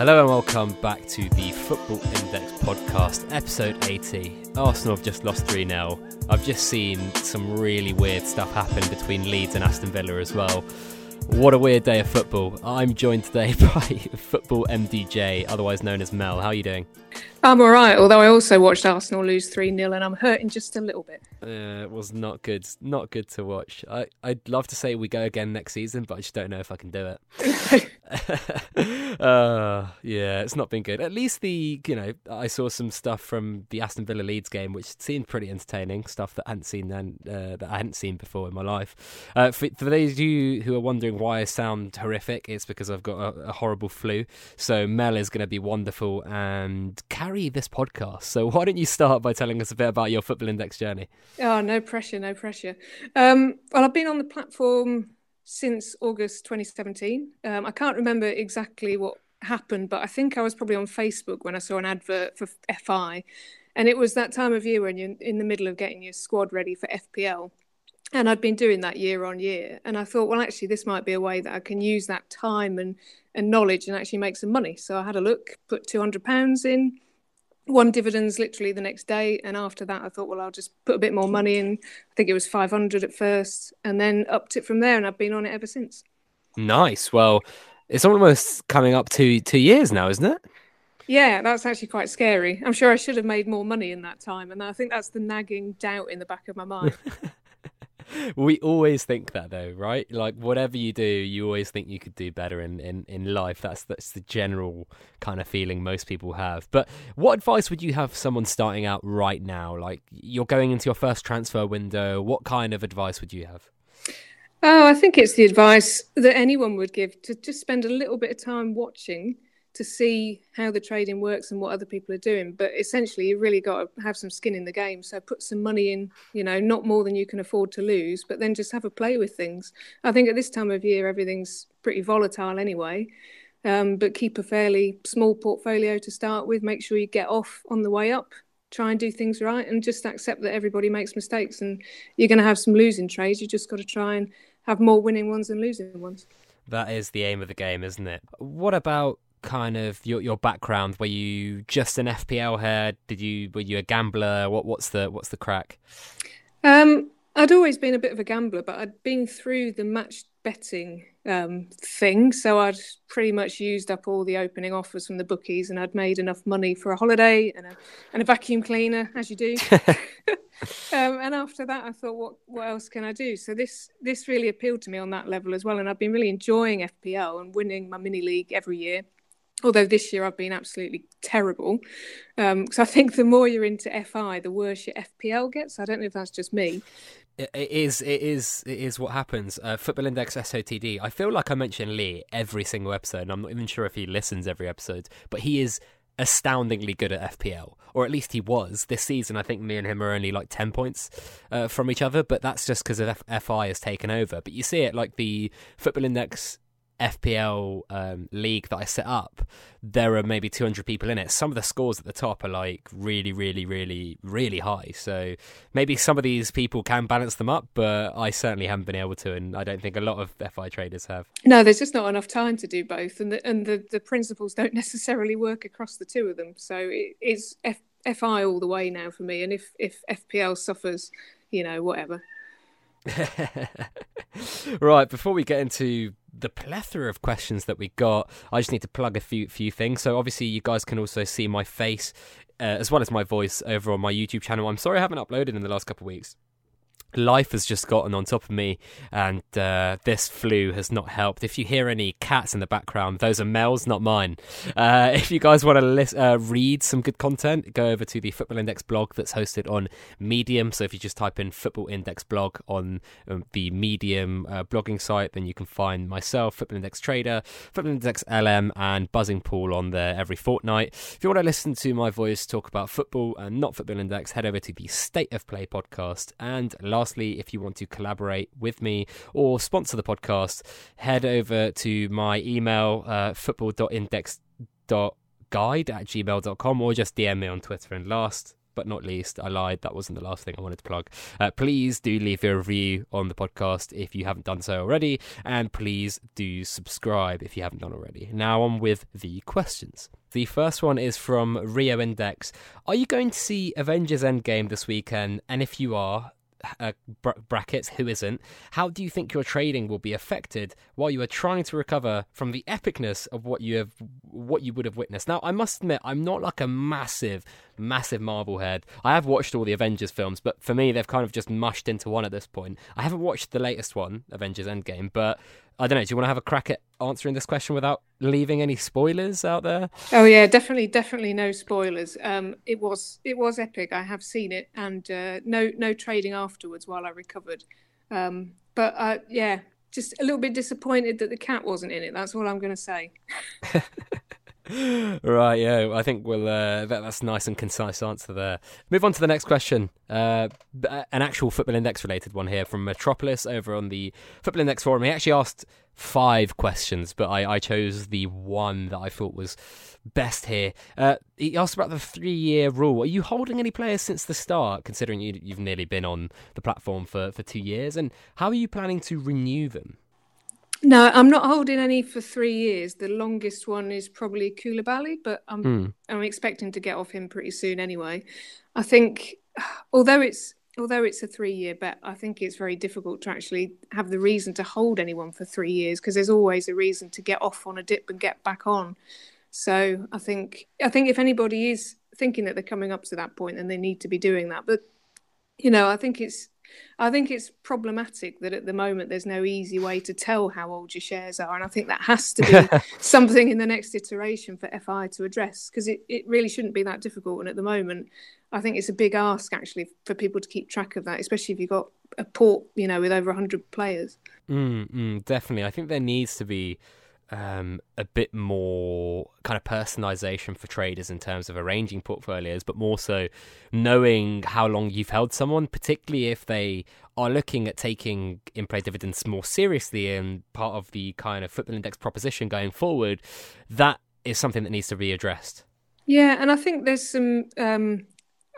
Hello and welcome back to the Football Index podcast, episode 80. Arsenal have just lost 3 0. I've just seen some really weird stuff happen between Leeds and Aston Villa as well. What a weird day of football. I'm joined today by Football MDJ, otherwise known as Mel. How are you doing? I'm all right, although I also watched Arsenal lose 3 0 and I'm hurting just a little bit. Uh, it was not good. Not good to watch. I, I'd love to say we go again next season, but I just don't know if I can do it. uh, yeah, it's not been good. At least the, you know, I saw some stuff from the Aston Villa Leeds game, which seemed pretty entertaining. Stuff that I hadn't seen then, uh, that I hadn't seen before in my life. Uh, for, for those of you who are wondering why I sound horrific, it's because I've got a, a horrible flu. So Mel is going to be wonderful and carry this podcast. So why don't you start by telling us a bit about your Football Index journey? Oh, no pressure, no pressure. Um, well, I've been on the platform since August 2017. Um, I can't remember exactly what happened, but I think I was probably on Facebook when I saw an advert for FI. And it was that time of year when you're in the middle of getting your squad ready for FPL. And I'd been doing that year on year. And I thought, well, actually, this might be a way that I can use that time and, and knowledge and actually make some money. So I had a look, put £200 in, won dividends literally the next day. And after that, I thought, well, I'll just put a bit more money in. I think it was 500 at first and then upped it from there. And I've been on it ever since. Nice. Well, it's almost coming up to two years now, isn't it? Yeah, that's actually quite scary. I'm sure I should have made more money in that time. And I think that's the nagging doubt in the back of my mind. we always think that though right? Like whatever you do you always think you could do better in, in, in life. That's that's the general kind of feeling most people have. But what advice would you have someone starting out right now? Like you're going into your first transfer window. What kind of advice would you have? Oh i think it's the advice that anyone would give to just spend a little bit of time watching to see how the trading works and what other people are doing. But essentially, you've really got to have some skin in the game. So put some money in, you know, not more than you can afford to lose, but then just have a play with things. I think at this time of year, everything's pretty volatile anyway. Um, but keep a fairly small portfolio to start with. Make sure you get off on the way up. Try and do things right and just accept that everybody makes mistakes and you're going to have some losing trades. You just got to try and have more winning ones than losing ones. That is the aim of the game, isn't it? What about kind of your your background? Were you just an FPL head? Did you were you a gambler? What what's the what's the crack? Um, I'd always been a bit of a gambler, but I'd been through the match betting um, thing, so I'd pretty much used up all the opening offers from the bookies, and I'd made enough money for a holiday and a and a vacuum cleaner, as you do. um, and after that, I thought, what what else can I do? So this this really appealed to me on that level as well, and I've been really enjoying FPL and winning my mini league every year although this year I've been absolutely terrible. Because um, I think the more you're into FI, the worse your FPL gets. I don't know if that's just me. It is, it is, it is what happens. Uh, Football Index SOTD. I feel like I mention Lee every single episode, and I'm not even sure if he listens every episode, but he is astoundingly good at FPL, or at least he was this season. I think me and him are only like ten points uh, from each other, but that's just because of F- FI has taken over. But you see it like the Football Index FPL um, league that I set up, there are maybe 200 people in it. Some of the scores at the top are like really, really, really, really high. So maybe some of these people can balance them up, but I certainly haven't been able to, and I don't think a lot of FI traders have. No, there's just not enough time to do both, and the, and the, the principles don't necessarily work across the two of them. So it is F, FI all the way now for me, and if if FPL suffers, you know, whatever. right, before we get into the plethora of questions that we got, I just need to plug a few few things. So obviously, you guys can also see my face uh, as well as my voice over on my YouTube channel. I'm sorry I haven't uploaded in the last couple of weeks life has just gotten on top of me and uh, this flu has not helped. If you hear any cats in the background those are Mel's not mine. Uh, if you guys want to list, uh, read some good content go over to the football index blog that's hosted on medium. So if you just type in football index blog on um, the medium uh, blogging site then you can find myself football index trader football index lm and buzzing pool on there every fortnight. If you want to listen to my voice talk about football and not football index head over to the state of play podcast and lastly, if you want to collaborate with me or sponsor the podcast, head over to my email, uh, football.index.guide at gmail.com, or just DM me on Twitter. And last but not least, I lied. That wasn't the last thing I wanted to plug. Uh, please do leave a review on the podcast if you haven't done so already, and please do subscribe if you haven't done already. Now on with the questions. The first one is from Rio Index. Are you going to see Avengers Endgame this weekend? And if you are, uh, brackets, who isn't, how do you think your trading will be affected while you are trying to recover from the epicness of what you have, what you would have witnessed? Now, I must admit, I'm not like a massive, massive Marvel head. I have watched all the Avengers films, but for me, they've kind of just mushed into one at this point. I haven't watched the latest one, Avengers Endgame, but I don't know. Do you want to have a crack at answering this question without leaving any spoilers out there? Oh yeah, definitely, definitely no spoilers. Um, it was it was epic. I have seen it, and uh, no no trading afterwards while I recovered. Um, but uh, yeah, just a little bit disappointed that the cat wasn't in it. That's all I'm going to say. right, yeah, I think we'll. Uh, that, that's a nice and concise answer there. Move on to the next question. Uh, an actual Football Index related one here from Metropolis over on the Football Index forum. He actually asked five questions, but I, I chose the one that I thought was best here. Uh, he asked about the three year rule. Are you holding any players since the start, considering you, you've nearly been on the platform for, for two years? And how are you planning to renew them? No, I'm not holding any for three years. The longest one is probably Koulibaly, but I'm mm. I'm expecting to get off him pretty soon anyway. I think, although it's although it's a three year bet, I think it's very difficult to actually have the reason to hold anyone for three years because there's always a reason to get off on a dip and get back on. So I think I think if anybody is thinking that they're coming up to that point, then they need to be doing that. But you know, I think it's I think it's problematic that at the moment there's no easy way to tell how old your shares are. And I think that has to be something in the next iteration for FI to address because it, it really shouldn't be that difficult. And at the moment, I think it's a big ask actually for people to keep track of that, especially if you've got a port, you know, with over 100 players. Mm, mm, definitely. I think there needs to be um, a bit more kind of personalization for traders in terms of arranging portfolios, but more so knowing how long you've held someone, particularly if they are looking at taking in play dividends more seriously and part of the kind of football index proposition going forward. That is something that needs to be addressed. Yeah, and I think there's some. Um,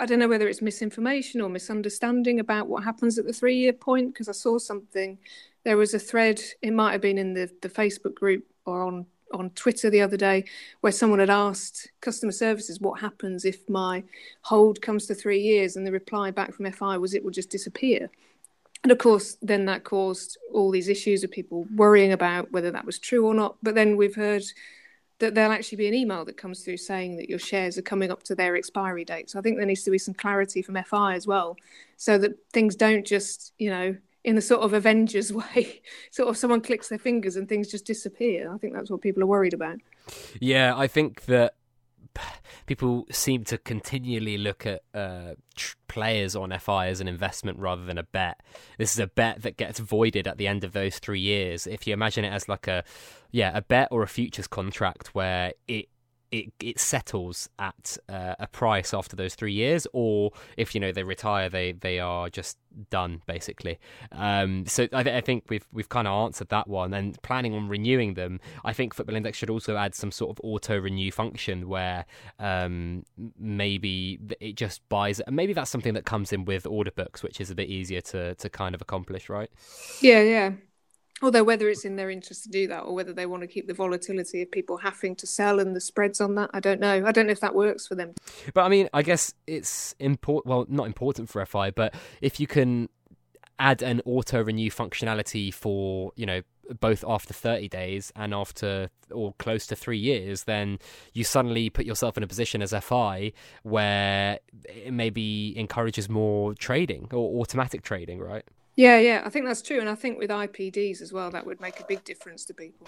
I don't know whether it's misinformation or misunderstanding about what happens at the three year point because I saw something. There was a thread, it might have been in the, the Facebook group or on on Twitter the other day where someone had asked customer services what happens if my hold comes to three years, and the reply back from FI was it will just disappear. And of course, then that caused all these issues of people worrying about whether that was true or not. But then we've heard that there'll actually be an email that comes through saying that your shares are coming up to their expiry date. So I think there needs to be some clarity from FI as well, so that things don't just, you know, in the sort of Avengers way, sort of someone clicks their fingers and things just disappear. I think that's what people are worried about. Yeah, I think that people seem to continually look at uh, tr- players on FI as an investment rather than a bet. This is a bet that gets voided at the end of those three years. If you imagine it as like a, yeah, a bet or a futures contract where it it it settles at uh, a price after those three years, or if you know they retire, they they are just done basically. Um, so I, th- I, think we've we've kind of answered that one, and planning on renewing them. I think Football Index should also add some sort of auto renew function where um, maybe it just buys. Maybe that's something that comes in with order books, which is a bit easier to to kind of accomplish, right? Yeah, yeah. Although whether it's in their interest to do that or whether they want to keep the volatility of people having to sell and the spreads on that, I don't know. I don't know if that works for them. But I mean, I guess it's important. Well, not important for FI, but if you can add an auto renew functionality for you know both after 30 days and after or close to three years, then you suddenly put yourself in a position as FI where it maybe encourages more trading or automatic trading, right? Yeah, yeah, I think that's true. And I think with IPDs as well, that would make a big difference to people.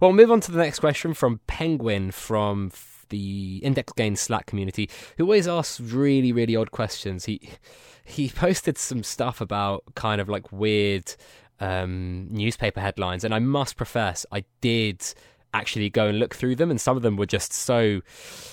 Well, move on to the next question from Penguin from the Index Gain Slack community, who always asks really, really odd questions. He he posted some stuff about kind of like weird um, newspaper headlines, and I must profess, I did actually go and look through them, and some of them were just so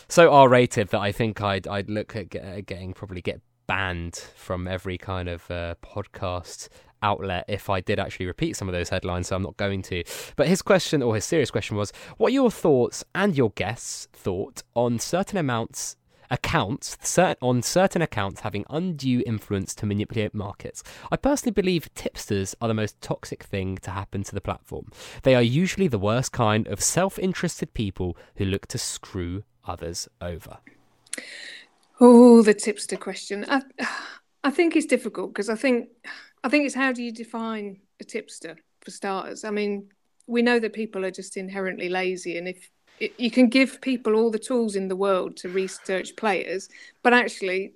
so R rated that I think I'd I'd look at getting probably get banned from every kind of uh, podcast outlet if I did actually repeat some of those headlines, so I'm not going to. But his question, or his serious question, was what are your thoughts and your guests' thought on certain amounts accounts on certain accounts having undue influence to manipulate markets. I personally believe tipsters are the most toxic thing to happen to the platform. They are usually the worst kind of self-interested people who look to screw others over. Oh, the tipster question. I, I think it's difficult because I think I think it's how do you define a tipster for starters? I mean, we know that people are just inherently lazy, and if you can give people all the tools in the world to research players, but actually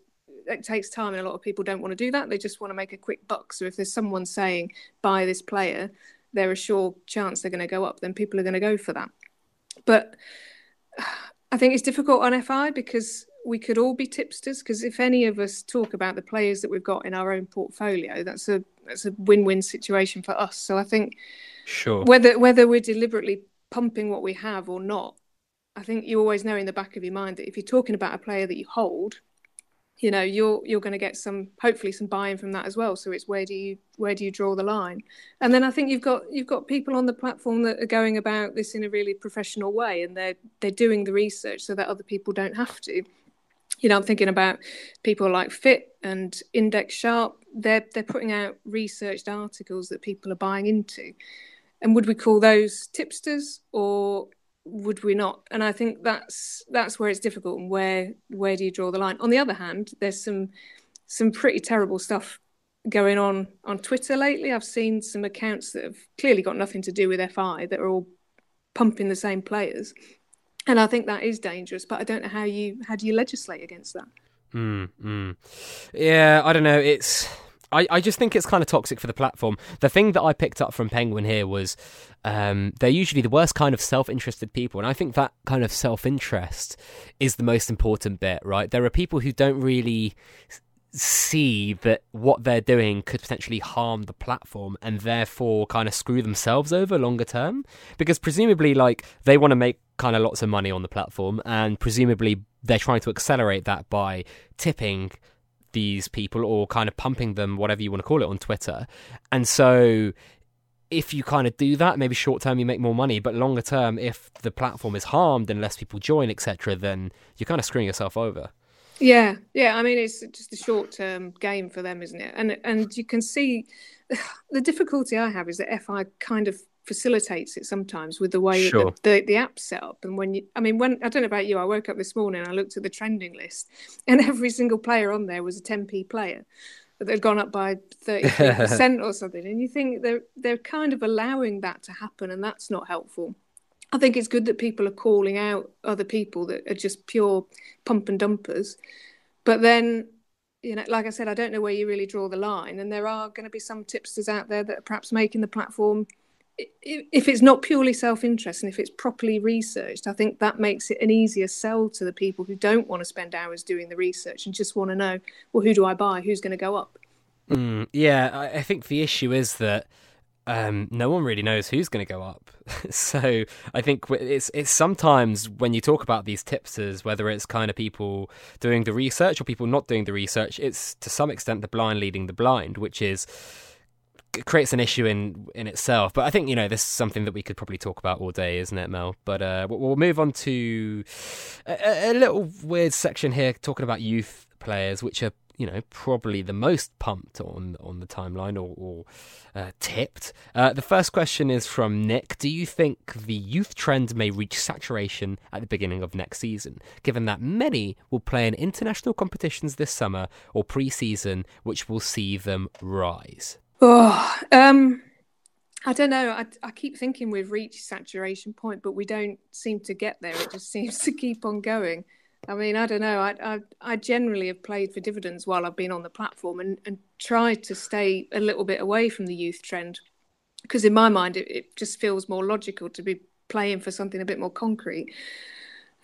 it takes time and a lot of people don't want to do that. They just want to make a quick buck. So if there's someone saying buy this player, they're a sure chance they're going to go up, then people are going to go for that. But I think it's difficult on FI because we could all be tipsters because if any of us talk about the players that we've got in our own portfolio, that's a that's a win-win situation for us. So I think sure whether whether we're deliberately pumping what we have or not, I think you always know in the back of your mind that if you're talking about a player that you hold, you know you're you're going to get some hopefully some buy-in from that as well. So it's where do you where do you draw the line? And then I think you've got you've got people on the platform that are going about this in a really professional way, and they're they're doing the research so that other people don't have to. You know, I'm thinking about people like Fit and Index Sharp. They're they're putting out researched articles that people are buying into. And would we call those tipsters or would we not? And i think that's that's where it's difficult and where where do you draw the line? On the other hand there's some some pretty terrible stuff going on on twitter lately. I've seen some accounts that have clearly got nothing to do with fi that are all pumping the same players and i think that is dangerous but i don't know how you how do you legislate against that mm, mm. yeah i don't know it's I, I just think it's kind of toxic for the platform. The thing that I picked up from Penguin here was um, they're usually the worst kind of self interested people. And I think that kind of self interest is the most important bit, right? There are people who don't really see that what they're doing could potentially harm the platform and therefore kind of screw themselves over longer term because presumably like they want to make kind of lots of money on the platform and presumably they're trying to accelerate that by tipping these people or kind of pumping them, whatever you want to call it, on Twitter. And so if you kind of do that, maybe short term you make more money, but longer term, if the platform is harmed and less people join, etc., then you're kind of screwing yourself over. Yeah, yeah. I mean, it's just a short term game for them, isn't it? And and you can see the difficulty I have is that FI kind of facilitates it sometimes with the way sure. the, the, the app's set up. And when you, I mean, when I don't know about you, I woke up this morning, I looked at the trending list, and every single player on there was a 10p player that had gone up by 30% or something. And you think they're they're kind of allowing that to happen, and that's not helpful. I think it's good that people are calling out other people that are just pure pump and dumpers. But then you know, like I said, I don't know where you really draw the line, and there are going to be some tipsters out there that are perhaps making the platform if it's not purely self-interest and if it's properly researched i think that makes it an easier sell to the people who don't want to spend hours doing the research and just want to know well who do i buy who's going to go up mm, yeah I, think the issue is that um, no one really knows who's going to go up. so I think it's it's sometimes when you talk about these tipsters, whether it's kind of people doing the research or people not doing the research, it's to some extent the blind leading the blind, which is creates an issue in in itself. But I think you know this is something that we could probably talk about all day, isn't it, Mel? But uh, we'll move on to a, a, little weird section here, talking about youth players, which are you know probably the most pumped on on the timeline or, or uh, tipped. Uh, the first question is from Nick. Do you think the youth trend may reach saturation at the beginning of next season, given that many will play in international competitions this summer or pre-season, which will see them rise? Oh, um, I don't know. I, I keep thinking we've reached saturation point, but we don't seem to get there. It just seems to keep on going. I mean, I don't know. I, I, I generally have played for dividends while I've been on the platform and, and tried to stay a little bit away from the youth trend because in my mind it, it just feels more logical to be playing for something a bit more concrete.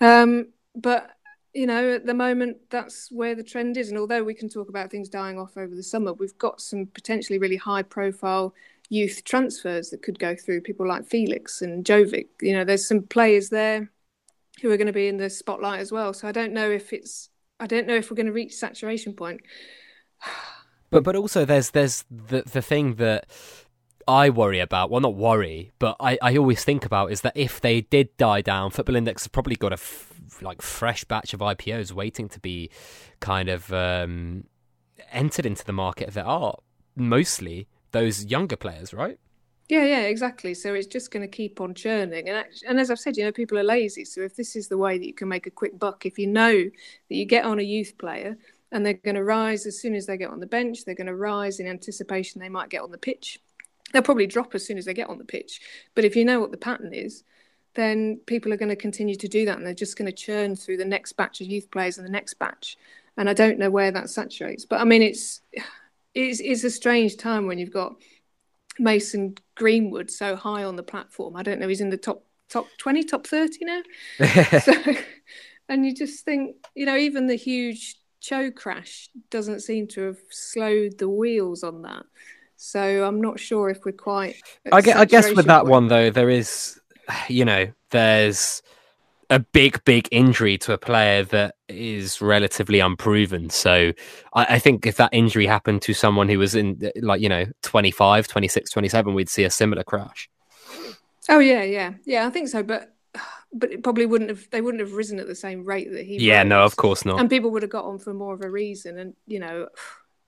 Um, but you know, at the moment, that's where the trend is. And although we can talk about things dying off over the summer, we've got some potentially really high profile youth transfers that could go through people like Felix and Jovic. You know, there's some players there who are going to be in the spotlight as well. So I don't know if it's, I don't know if we're going to reach saturation point. but but also there's there's the the thing that I worry about, well, not worry, but I, I always think about is that if they did die down, Football Index has probably got a f- like fresh batch of IPOs waiting to be kind of um, entered into the market that are mostly those younger players, right? Yeah, yeah, exactly. So it's just going to keep on churning, and and as I've said, you know, people are lazy. So if this is the way that you can make a quick buck, if you know that you get on a youth player and they're going to rise as soon as they get on the bench, they're going to rise in anticipation they might get on the pitch. They'll probably drop as soon as they get on the pitch. But if you know what the pattern is, then people are going to continue to do that, and they're just going to churn through the next batch of youth players and the next batch. And I don't know where that saturates, but I mean, it's it's, it's a strange time when you've got Mason Greenwood so high on the platform. I don't know, he's in the top top 20, top 30 now. so, and you just think, you know, even the huge Cho crash doesn't seem to have slowed the wheels on that. So I'm not sure if we're quite. I guess, I guess with that one though, there is, you know, there's a big, big injury to a player that is relatively unproven. So I, I, think if that injury happened to someone who was in like, you know, 25, 26, 27, we'd see a similar crash. Oh yeah, yeah. Yeah, I think so. But but it probably wouldn't have they wouldn't have risen at the same rate that he Yeah, rose. no, of course not. And people would have got on for more of a reason. And, you know,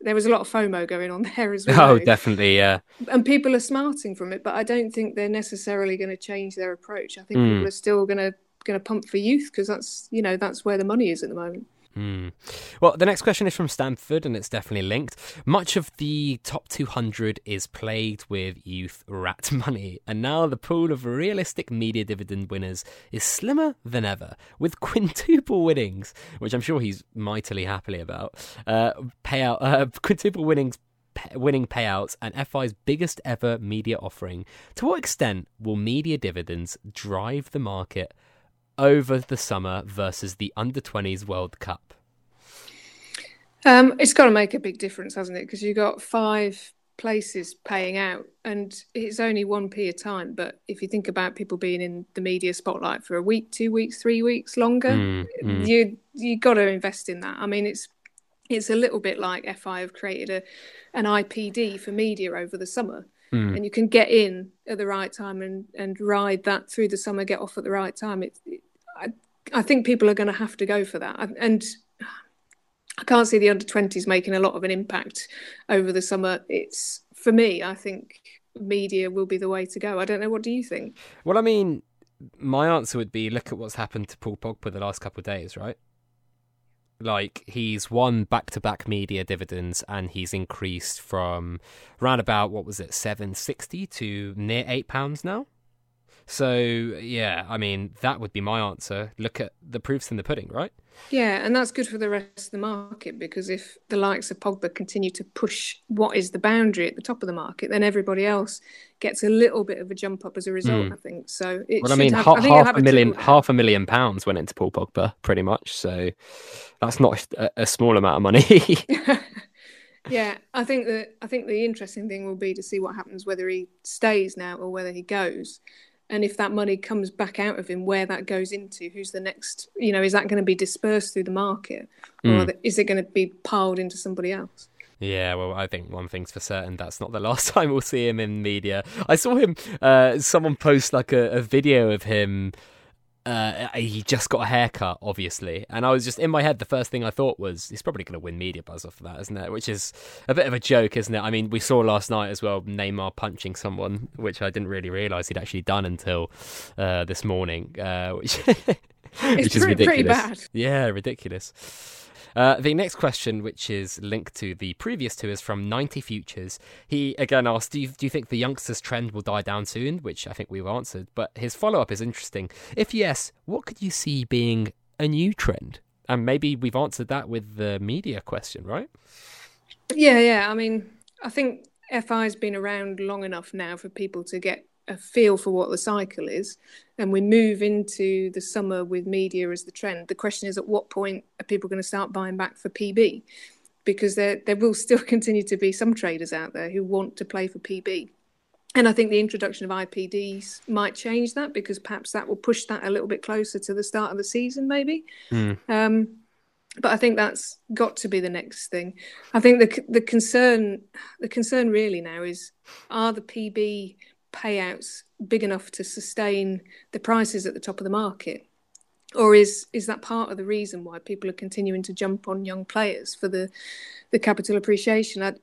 there was a lot of FOMO going on there as well. Oh, definitely, yeah. And people are smarting from it, but I don't think they're necessarily going to change their approach. I think mm. people are still going to going to pump for youth because that's you know that's where the money is at the moment. Mm. Well, the next question is from Stanford, and it's definitely linked. Much of the top 200 is plagued with youth rat money, and now the pool of realistic media dividend winners is slimmer than ever, with quintuple winnings, which I'm sure he's mightily happily about. Uh, payout uh, quintuple winnings winning payouts and FI's biggest ever media offering. To what extent will media dividends drive the market over the summer versus the under 20s World Cup? Um, it's got to make a big difference, hasn't it? Because you've got five places paying out and it's only 1p a time. But if you think about people being in the media spotlight for a week, two weeks, three weeks longer, mm, mm. you you got to invest in that. I mean, it's it's a little bit like FI have created a an IPD for media over the summer. Mm. And you can get in at the right time and, and ride that through the summer, get off at the right time. It, it I, think people are going to have to go for that. And I can't see the under 20s making a lot of an impact over the summer. It's for me, I think media will be the way to go. I don't know. What do you think? Well, I mean, my answer would be look at what's happened to Paul Pogba the last couple of days, right? Like he's won back-to-back media dividends, and he's increased from round about what was it, seven sixty to near eight pounds now. So yeah, I mean that would be my answer. Look at the proofs in the pudding, right? Yeah, and that's good for the rest of the market because if the likes of Pogba continue to push what is the boundary at the top of the market, then everybody else gets a little bit of a jump up as a result. Mm. I think so. well, I mean, have, ha- I half a million, half a million pounds went into Paul Pogba, pretty much. So that's not a, a small amount of money. yeah, I think that I think the interesting thing will be to see what happens whether he stays now or whether he goes and if that money comes back out of him where that goes into who's the next you know is that going to be dispersed through the market or mm. is it going to be piled into somebody else yeah, well, I think one thing's for certain that's not the last time we'll see him in media. I saw him, uh, someone post like a, a video of him uh, he just got a haircut, obviously, and I was just in my head. The first thing I thought was he's probably going to win media buzz off of that, isn't it? Which is a bit of a joke, isn't it? I mean, we saw last night as well Neymar punching someone, which I didn't really realise he'd actually done until uh, this morning, uh, which which is ridiculous. Pretty bad. Yeah, ridiculous. Uh, the next question, which is linked to the previous two, is from 90 Futures. He again asked, do you, do you think the youngsters' trend will die down soon? Which I think we've answered. But his follow up is interesting. If yes, what could you see being a new trend? And maybe we've answered that with the media question, right? Yeah, yeah. I mean, I think FI's been around long enough now for people to get a feel for what the cycle is and we move into the summer with media as the trend the question is at what point are people going to start buying back for pb because there there will still continue to be some traders out there who want to play for pb and i think the introduction of ipds might change that because perhaps that will push that a little bit closer to the start of the season maybe mm. um, but I think that's got to be the next thing. I think the the concern the concern really now is are the PB payouts big enough to sustain the prices at the top of the market? Or is is that part of the reason why people are continuing to jump on young players for the the capital appreciation? I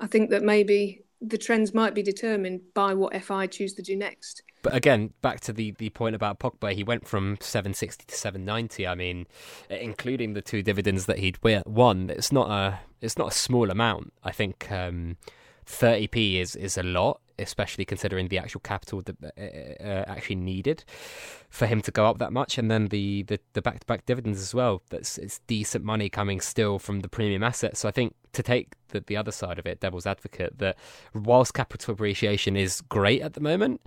I think that maybe the trends might be determined by what FI choose to do next. But again, back to the, the point about Pogba, he went from 760 to 790. I mean, including the two dividends that he'd won, it's not a it's not a small amount. I think um, 30p is is a lot especially considering the actual capital that uh, uh, actually needed for him to go up that much, and then the the, the back-to-back dividends as well. That's it's decent money coming still from the premium assets. So I think to take the, the other side of it, devil's advocate, that whilst capital appreciation is great at the moment,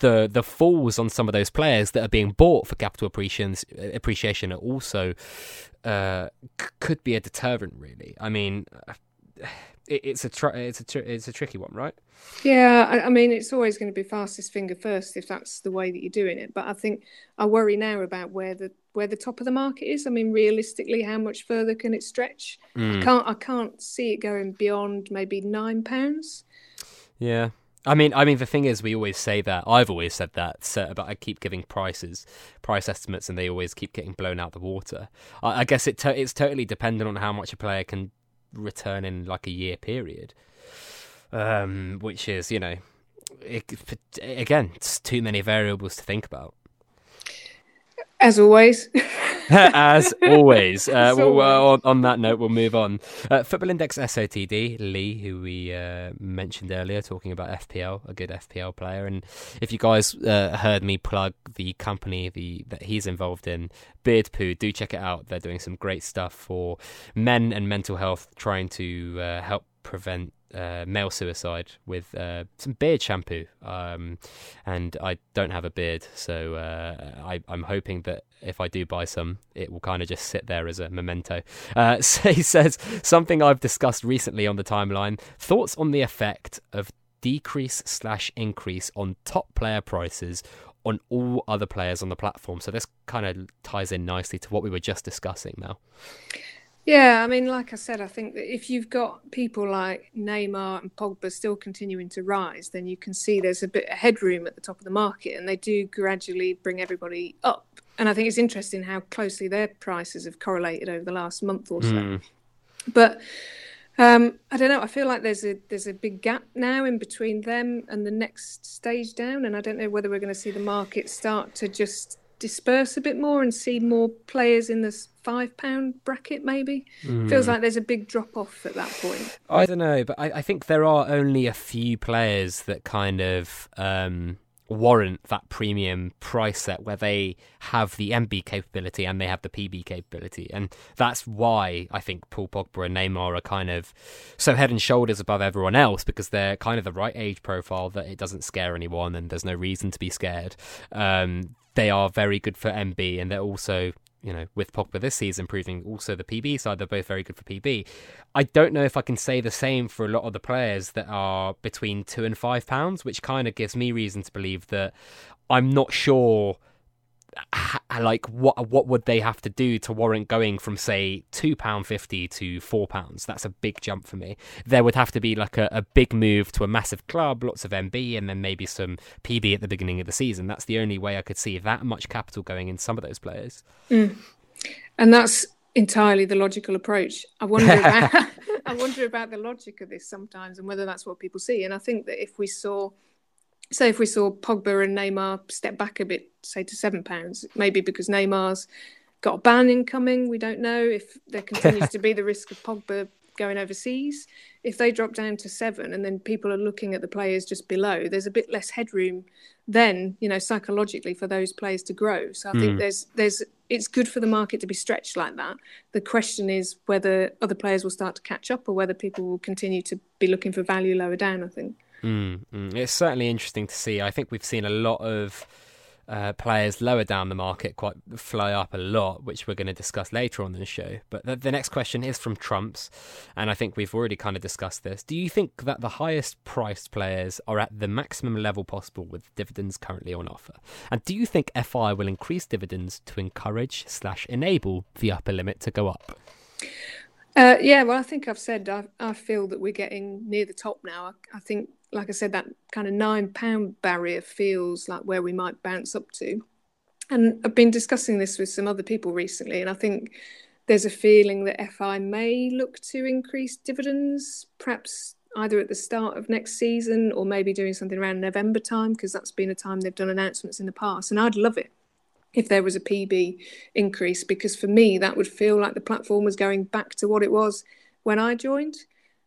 the the falls on some of those players that are being bought for capital appreciation appreciation are also uh, c- could be a deterrent. Really, I mean. It, it's a tr- it's a tr- it's a tricky one, right? Yeah, I, I, mean, it's always going to be fastest finger first if that's the way that you're doing it. But I think I worry now about where the where the top of the market is. I mean, realistically, how much further can it stretch? Mm. I can't I can't see it going beyond maybe nine pounds. Yeah. I mean, I mean, the thing is, we always say that. I've always said that, so, but I keep giving prices, price estimates, and they always keep getting blown out the water. I, I guess it to, it's totally dependent on how much a player can return in like a year period, um, which is you know, it, again, it's too many variables to think about. As always. As always. Uh, well, on, on, that note, we'll move on. Uh, Football Index SOTD, Lee, who we uh, mentioned earlier, talking about FPL, a good FPL player. And if you guys uh, heard me plug the company the, that he's involved in, Beard Poo, do check it out. They're doing some great stuff for men and mental health, trying to uh, help prevent uh, male suicide with uh, some beard shampoo. Um, and I don't have a beard, so uh, I, am hoping that if I do buy some, it will kind of just sit there as a memento. Uh, so he says something I've discussed recently on the timeline. Thoughts on the effect of decrease slash increase on top player prices on all other players on the platform. So this kind of ties in nicely to what we were just discussing now. Yeah, I mean, like I said, I think that if you've got people like Neymar and Pogba still continuing to rise, then you can see there's a bit of headroom at the top of the market, and they do gradually bring everybody up. And I think it's interesting how closely their prices have correlated over the last month or so. Mm. But um, I don't know. I feel like there's a there's a big gap now in between them and the next stage down, and I don't know whether we're going to see the market start to just disperse a bit more and see more players in this five pound bracket maybe mm. feels like there's a big drop off at that point i don't know but I, I, think there are only a few players that kind of um, warrant that premium price set where they have the MB capability and they have the PB capability. And that's why I think Paul Pogba and Neymar are kind of so head and shoulders above everyone else because they're kind of the right age profile that it doesn't scare anyone and there's no reason to be scared. Um, they are very good for MB and they're also you know, with Pogba this season proving also the PB side, they're both very good for PB. I don't know if I can say the same for a lot of the players that are between two and five pounds, which kind of gives me reason to believe that I'm not sure like what what would they have to do to warrant going from say two pound fifty to four pounds? That's a big jump for me. There would have to be like a, a, big move to a massive club, lots of MB, and then maybe some PB at the beginning of the season. That's the only way I could see that much capital going in some of those players. Mm. And that's entirely the logical approach. I wonder about, I wonder about the logic of this sometimes and whether that's what people see. And I think that if we saw say if we saw Pogba and Neymar step back a bit, say to seven pounds, maybe because Neymar's got a ban incoming. We don't know if there continues to be the risk of Pogba going overseas. If they drop down to seven and then people are looking at the players just below, there's a bit less headroom then, you know, psychologically for those players to grow. So I mm. think hmm. there's there's it's good for the market to be stretched like that. The question is whether other players will start to catch up or whether people will continue to be looking for value lower down, I think. Mm, mm. It's certainly interesting to see. I think we've seen a lot of uh, players lower down the market quite fly up a lot, which we're going to discuss later on in the show. But the, the, next question is from Trumps, and I think we've already kind of discussed this. Do you think that the highest priced players are at the maximum level possible with dividends currently on offer? And do you think FI will increase dividends to encourage slash enable the upper limit to go up? Uh, yeah, well, I think I've said I, I, feel that we're getting near the top now. I, I think like I said, that kind of nine pound barrier feels like where we might bounce up to. And I've been discussing this with some other people recently, and I think there's a feeling that FI may look to increase dividends, perhaps either at the start of next season or maybe doing something around November time, because that's been a time they've done announcements in the past. And I'd love it if there was a PB increase, because for me, that would feel like the platform was going back to what it was when I joined.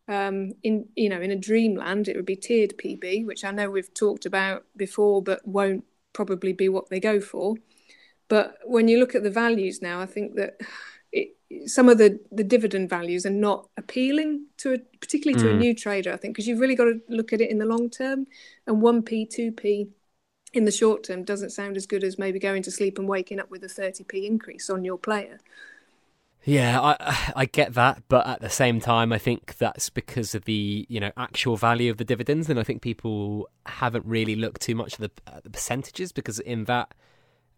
Um, in you know, in a dreamland, it would be tiered PB, which I know we've talked about before, but won't probably be what they go for. But when you look at the values now, I think that it, some of the, the dividend values are not appealing to a, particularly to mm. a new trader. I think because you've really got to look at it in the long term, and one p, two p in the short term doesn't sound as good as maybe going to sleep and waking up with a 30p increase on your player. Yeah, I I get that, but at the same time, I think that's because of the you know actual value of the dividends, and I think people haven't really looked too much at the, at the percentages because in that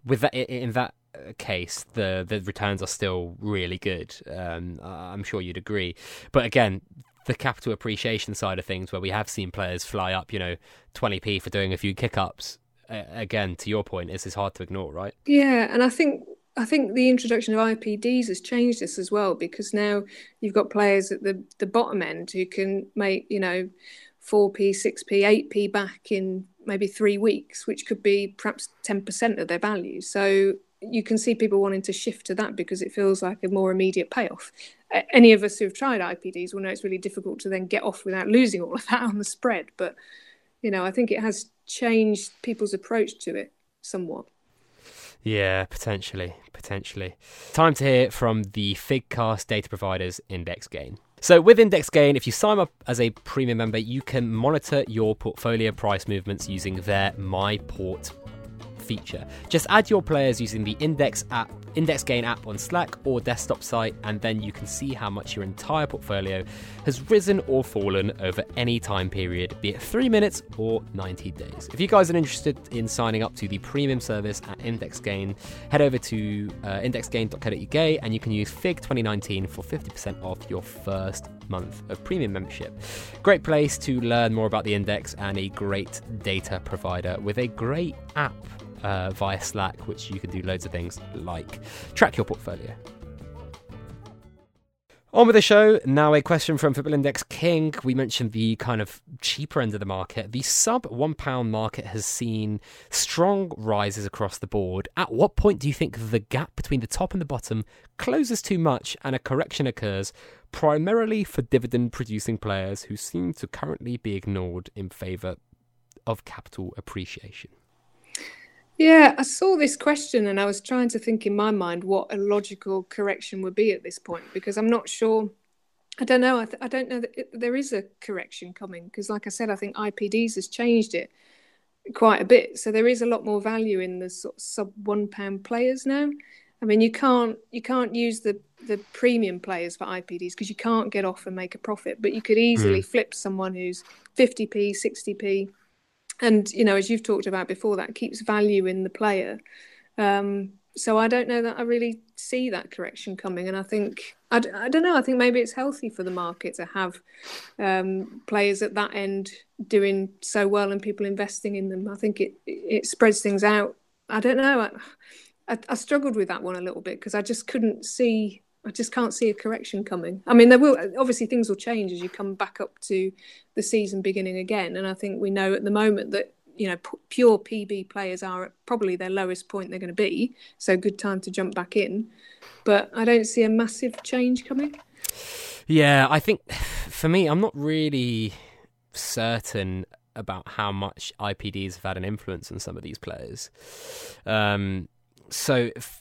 with that in that uh, case, the the returns are still really good. Um, I'm sure you'd agree, but again, the capital appreciation side of things, where we have seen players fly up, you know, 20p for doing a few kick ups. Again, to your point, is is hard to ignore, right? Yeah, and I think I think the introduction of IPDs has changed this as well because now you've got players at the, the bottom end who can make, you know, 4p, 6p, 8p back in maybe three weeks, which could be perhaps 10% of their value. So you can see people wanting to shift to that because it feels like a more immediate payoff. Any of us who've tried IPDs will know it's really difficult to then get off without losing all of that on the spread. But, you know, I think it has changed people's approach to it somewhat. Yeah, potentially, potentially. Time to hear from the Figcast data providers Index Gain. So with Index Gain, if you sign up as a premium member, you can monitor your portfolio price movements using their My Port feature. Just add your players using the Index app, Index Gain app on Slack or desktop site, and then you can see how much your entire portfolio has risen or fallen over any time period, be it three minutes or 90 days. If you guys are interested in signing up to the premium service at Index Gain, head over to uh, indexgain.co.uk and you can use FIG 2019 for 50% off your first month of premium membership. Great place to learn more about the index and a great data provider with a great app uh, via Slack, which you can do loads of things like track your portfolio. On with the show. Now, a question from Football Index King. We mentioned the kind of cheaper end of the market. The sub £1 market has seen strong rises across the board. At what point do you think the gap between the top and the bottom closes too much and a correction occurs, primarily for dividend producing players who seem to currently be ignored in favour of capital appreciation? Yeah, I saw this question and I was trying to think in my mind what a logical correction would be at this point because I'm not sure. I don't know. I, th- I don't know that it, there is a correction coming because, like I said, I think IPDs has changed it quite a bit. So there is a lot more value in the sort of sub one pound players now. I mean, you can't you can't use the the premium players for IPDs because you can't get off and make a profit, but you could easily mm. flip someone who's 50p, 60p and you know as you've talked about before that keeps value in the player. Um, so i don't know that i really see that correction coming. And i think I don't know i think maybe it's healthy for the market to have um, players at that end doing so well and people investing in them. I think it it spreads things out. I don't know. I, I, I struggled with that one a little bit because i just couldn't see I just can't see a correction coming. I mean, there will obviously things will change as you come back up to the season beginning again, and I think we know at the moment that you know p- pure PB players are at probably their lowest point they're going to be. So good time to jump back in, but I don't see a massive change coming. Yeah, I think for me, I'm not really certain about how much IPDs have had an influence on some of these players. Um, so. If,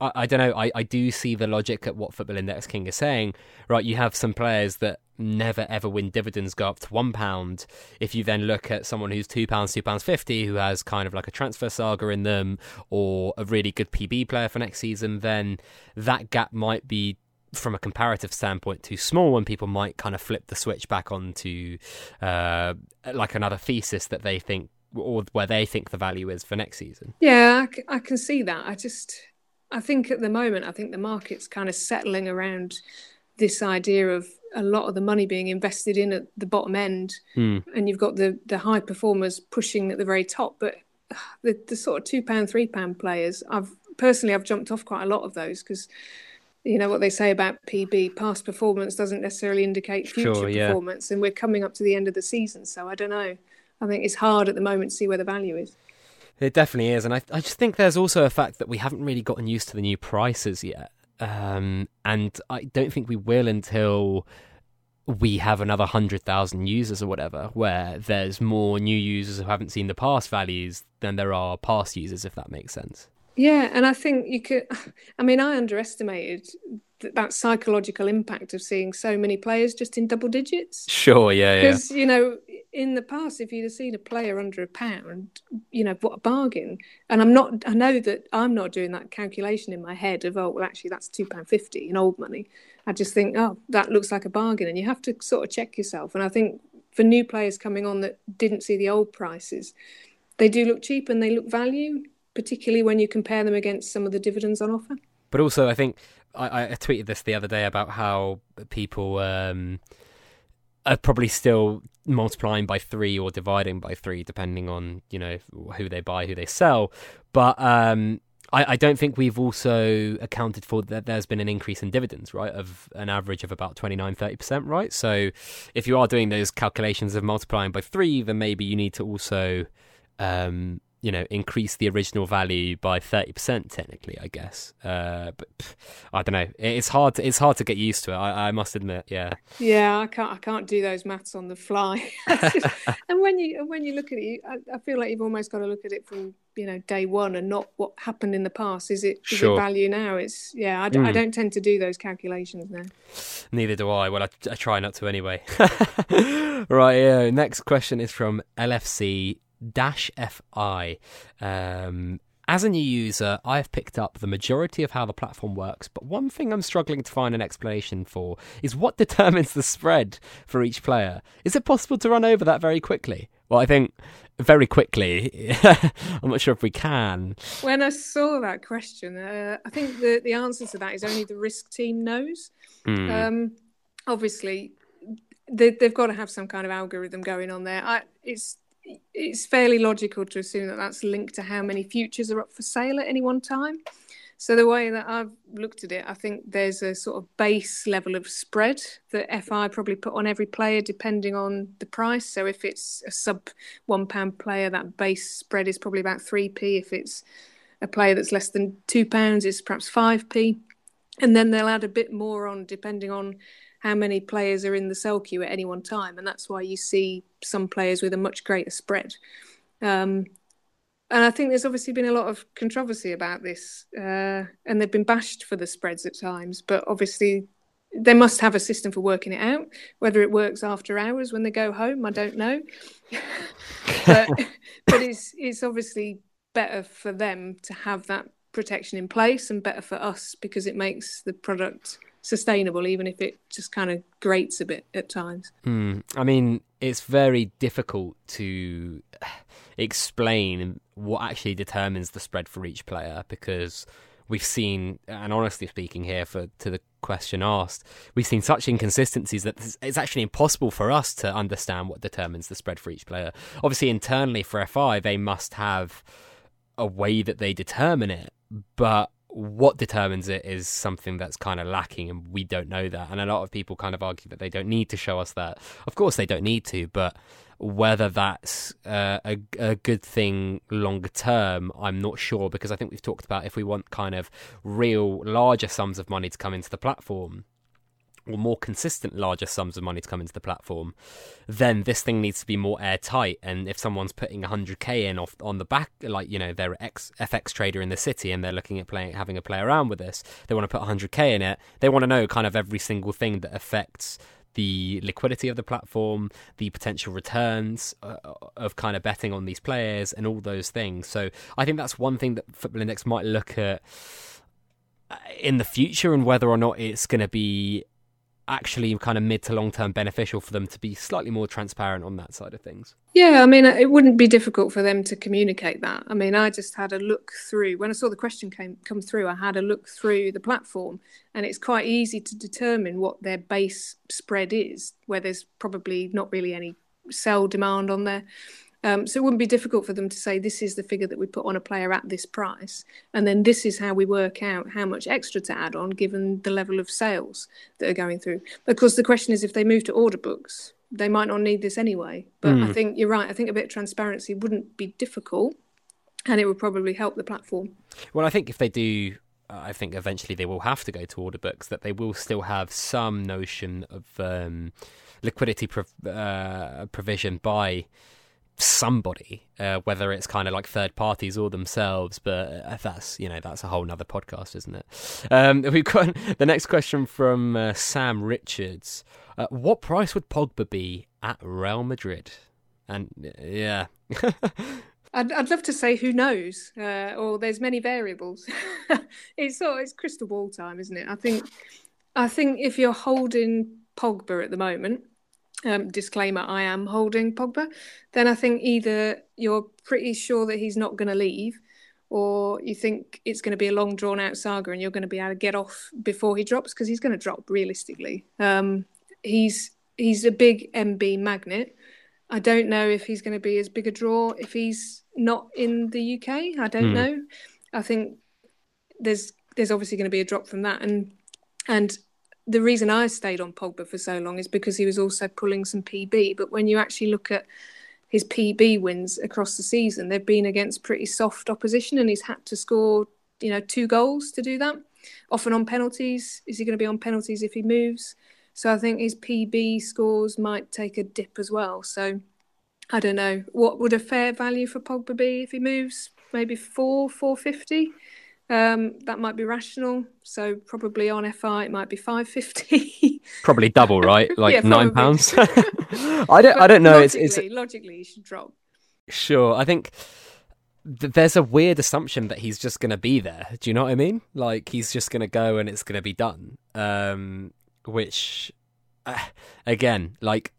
I, I don't know. I, I do see the logic at what Football Index King is saying. Right, you have some players that never ever win dividends go up to one pound. If you then look at someone who's two pounds, two pounds fifty, who has kind of like a transfer saga in them, or a really good PB player for next season, then that gap might be from a comparative standpoint too small when people might kind of flip the switch back onto uh, like another thesis that they think or where they think the value is for next season yeah I, I can see that i just i think at the moment i think the market's kind of settling around this idea of a lot of the money being invested in at the bottom end mm. and you've got the the high performers pushing at the very top but the, the sort of two pound three pound players i've personally i've jumped off quite a lot of those because you know what they say about PB past performance doesn't necessarily indicate future sure, yeah. performance and we're coming up to the end of the season so I don't know I think it's hard at the moment to see where the value is it definitely is and I, I just think there's also a fact that we haven't really gotten used to the new prices yet um, and I don't think we will until we have another 100,000 users or whatever, where there's more new users who haven't seen the past values than there are past users, if that makes sense. Yeah, and I think you could. I mean, I underestimated that psychological impact of seeing so many players just in double digits. Sure, yeah, yeah. Because you know, in the past, if you'd have seen a player under a pound, you know, what a bargain. And I'm not. I know that I'm not doing that calculation in my head of oh, well, actually, that's two pound fifty in old money. I just think, oh, that looks like a bargain, and you have to sort of check yourself. And I think for new players coming on that didn't see the old prices, they do look cheap and they look value particularly when you compare them against some of the dividends on offer. But also, I think I, I tweeted this the other day about how people um, are probably still multiplying by three or dividing by three, depending on you know who they buy, who they sell. But um, I, I, don't think we've also accounted for that there's been an increase in dividends, right, of an average of about 29, 30%, right? So if you are doing those calculations of multiplying by three, then maybe you need to also um, you know increase the original value by 30% technically i guess. Uh, but pff, i don't know. It's hard to, it's hard to get used to it I, I, must admit yeah. Yeah i can't i can't do those maths on the fly. And when you when you look at it I, I, feel like you've almost got to look at it from you know day one and not what happened in the past. Is it is sure. it value now? It's yeah I, mm. I, don't tend to do those calculations now. Neither do i. Well i, I try not to anyway. Right yeah next question is from lfc dash fi. Um, as a new user, I've picked up the majority of how the platform works, but one thing I'm struggling to find an explanation for is what determines the spread for each player. Is it possible to run over that very quickly? Well, I think very quickly. I'm not sure if we can. When I saw that question, uh, I think the, the answer to that is only the risk team knows. Mm. Um, obviously, they, have got to have some kind of algorithm going on there. I, it's it's fairly logical to assume that that's linked to how many futures are up for sale at any one time. So the way that I've looked at it, I think there's a sort of base level of spread that FI probably put on every player depending on the price. So if it's a sub one pound player, that base spread is probably about three p. If it's a player that's less than two pounds, it's perhaps five p. And then they'll add a bit more on depending on how many players are in the sell queue at any one time, and that's why you see some players with a much greater spread. Um, and I think there's obviously been a lot of controversy about this, uh, and they've been bashed for the spreads at times. But obviously, they must have a system for working it out. Whether it works after hours when they go home, I don't know. but but it's it's obviously better for them to have that protection in place, and better for us because it makes the product sustainable, even if it just kind of grates a bit at times. Mm. I mean, it's very difficult to explain what actually determines the spread for each player because we've seen, and honestly speaking, here for to the question asked, we've seen such inconsistencies that it's actually impossible for us to understand what determines the spread for each player. Obviously, internally for FI, they must have a way that they determine it, but what determines it is something that's kind of lacking and we don't know that. And a lot of people kind of argue that they don't need to show us that. Of course they don't need to but whether that's uh, a, a good thing longer term i'm not sure because i think we've talked about if we want kind of real larger sums of money to come into the platform or more consistent larger sums of money to come into the platform, then this thing needs to be more airtight. And if someone's putting 100k in off on the back, like you know they're ex FX trader in the city and they're looking at playing having a play around with this, they want to put 100k in it. They want to know kind of every single thing that affects the liquidity of the platform, the potential returns uh, of kind of betting on these players, and all those things. So I think that's one thing that Football Index might look at uh, in the future and whether or not it's going to be actually kind of mid to long term beneficial for them to be slightly more transparent on that side of things. Yeah, I mean, it wouldn't be difficult for them to communicate that. I mean, I just had a look through when I saw the question came come through. I had a look through the platform, and it's quite easy to determine what their base spread is, where there's probably not really any sell demand on there. Um, so it wouldn't be difficult for them to say this is the figure that we put on a player at this price, and then this is how we work out how much extra to add on given the level of sales that are going through. Because the question is, if they move to order books, they might not need this anyway. But mm. I hmm. think you're right. I think a bit of transparency wouldn't be difficult, and it would probably help the platform. Well, I think if they do I think eventually they will have to go to order books, that they will still have some notion of um, liquidity prov- uh, provision by somebody, uh, whether it's kind of like third parties or themselves. But uh, that's you know that's a whole nother podcast, isn't it? Um, we've got the next question from uh, Sam Richards. Uh, what price would Pogba be at Real Madrid? And uh, yeah. I'd, I'd love to say who knows, uh, or there's many variables. it's of, it's crystal ball time, isn't it? I think I think if you're holding Pogba at the moment, um, disclaimer I am holding Pogba, then I think either you're pretty sure that he's not going to leave, or you think it's going to be a long drawn out saga and you're going to be able to get off before he drops because he's going to drop realistically. Um, he's he's a big MB magnet. I don't know if he's going to be as big a draw if he's not in the UK. I don't mm. know. I think there's there's obviously going to be a drop from that, and and the reason I stayed on Pogba for so long is because he was also pulling some PB. But when you actually look at his PB wins across the season, they've been against pretty soft opposition, and he's had to score, you know, two goals to do that. Often on penalties. Is he going to be on penalties if he moves? So I think his PB scores might take a dip as well. So I don't know. What would a fair value for Pogba be if he moves? Maybe four, four fifty. Um, that might be rational. So probably on FI it might be five fifty. probably double, right? Like yeah, nine pounds. I don't. I don't know. Logically, it's, it's logically you should drop. Sure, I think th- there's a weird assumption that he's just going to be there. Do you know what I mean? Like he's just going to go and it's going to be done. Um, which, uh, again, like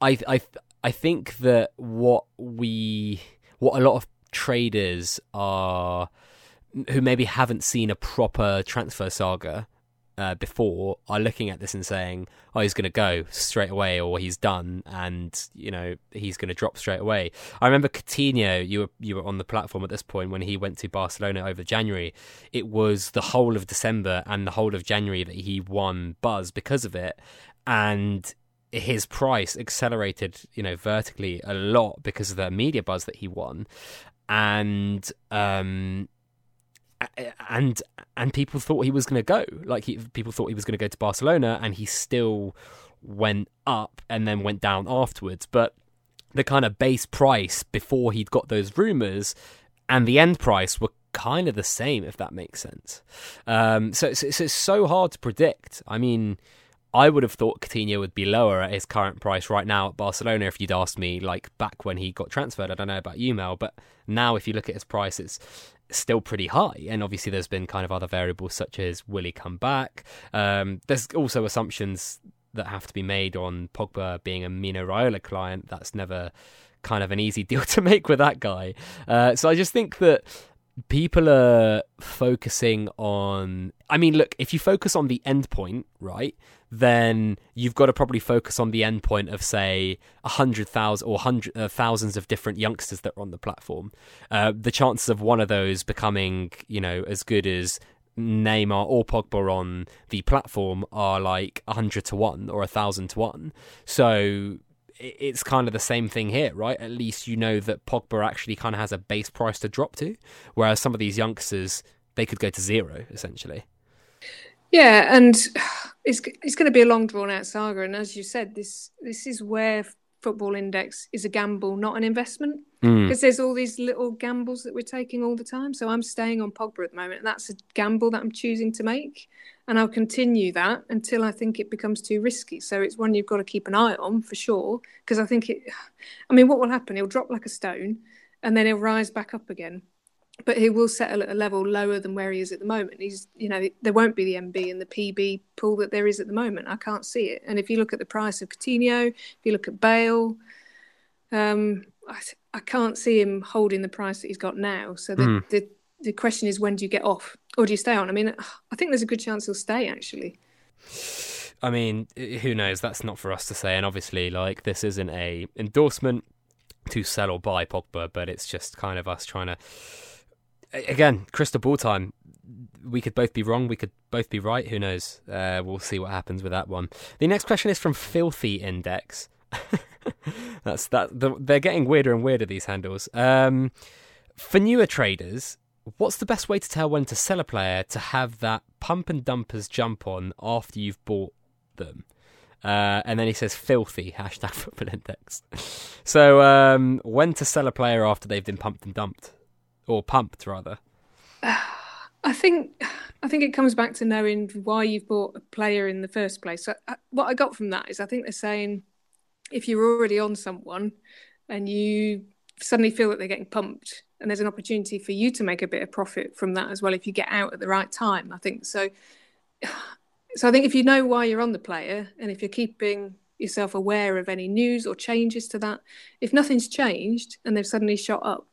I, I, I think that what we, what a lot of traders are who maybe haven't seen a proper transfer saga uh, before are looking at this and saying, "Oh, he's going to go straight away, or he's done, and you know he's going to drop straight away." I remember Coutinho. You were you were on the platform at this point when he went to Barcelona over January. It was the whole of December and the whole of January that he won buzz because of it, and his price accelerated, you know, vertically a lot because of the media buzz that he won, and um, and and people thought he was going to go. Like he, people thought he was going to go to Barcelona, and he still went up and then went down afterwards. But the kind of base price before he'd got those rumors and the end price were kind of the same, if that makes sense. Um, so, it's so hard to predict. I mean. I would have thought Coutinho would be lower at his current price right now at Barcelona if you'd asked me like back when he got transferred. I don't know about you, Mel, but now if you look at his price, it's still pretty high. And obviously, there's been kind of other variables such as will he come back? Um, there's also assumptions that have to be made on Pogba being a Mino Raiola client. That's never kind of an easy deal to make with that guy. Uh, so I just think that people are focusing on. I mean, look, if you focus on the end point, right? then you've got to probably focus on the endpoint of say a hundred thousand or hundred uh, thousands of different youngsters that are on the platform. Uh, the chances of one of those becoming, you know, as good as Neymar or Pogba on the platform are like a hundred to one or a thousand to one. So it's kind of the same thing here, right? At least you know that Pogba actually kind of has a base price to drop to, whereas some of these youngsters they could go to zero essentially. Yeah, and it's it's going to be a long drawn out saga. And as you said, this this is where football index is a gamble, not an investment. Because mm. there's all these little gambles that we're taking all the time. So I'm staying on Pogba at the moment, and that's a gamble that I'm choosing to make. And I'll continue that until I think it becomes too risky. So it's one you've got to keep an eye on for sure. Because I think it, I mean, what will happen? He'll drop like a stone and then he'll rise back up again but he will settle at a level lower than where he is at the moment. He's, you know, there won't be the MB and the PB pool that there is at the moment. I can't see it. And if you look at the price of Coutinho, if you look at Bale, um, I, I, can't see him holding the price that he's got now. So the, mm. the the question is, when do you get off, or do you stay on? I mean, I think there's a good chance he'll stay. Actually. I mean, who knows? That's not for us to say. And obviously, like this isn't a endorsement to sell or buy Pogba, but it's just kind of us trying to again, crystal ball time. We could both be wrong. We could both be right. Who knows? Uh, we'll see what happens with that one. The next question is from Filthy Index. That's that. The, they're getting weirder and weirder. These handles. Um, for newer traders, what's the best way to tell when to sell a player to have that pump and dumpers jump on after you've bought them? Uh, and then he says filthy hashtag football index. so um, when to sell a player after they've been pumped and dumped? or pumped rather? I think I think it comes back to knowing why you've bought a player in the first place. So, uh, what I got from that is I think they're saying if you're already on someone and you suddenly feel that they're getting pumped and there's an opportunity for you to make a bit of profit from that as well if you get out at the right time. I think so. So I think if you know why you're on the player and if you're keeping yourself aware of any news or changes to that, if nothing's changed and they've suddenly shot up,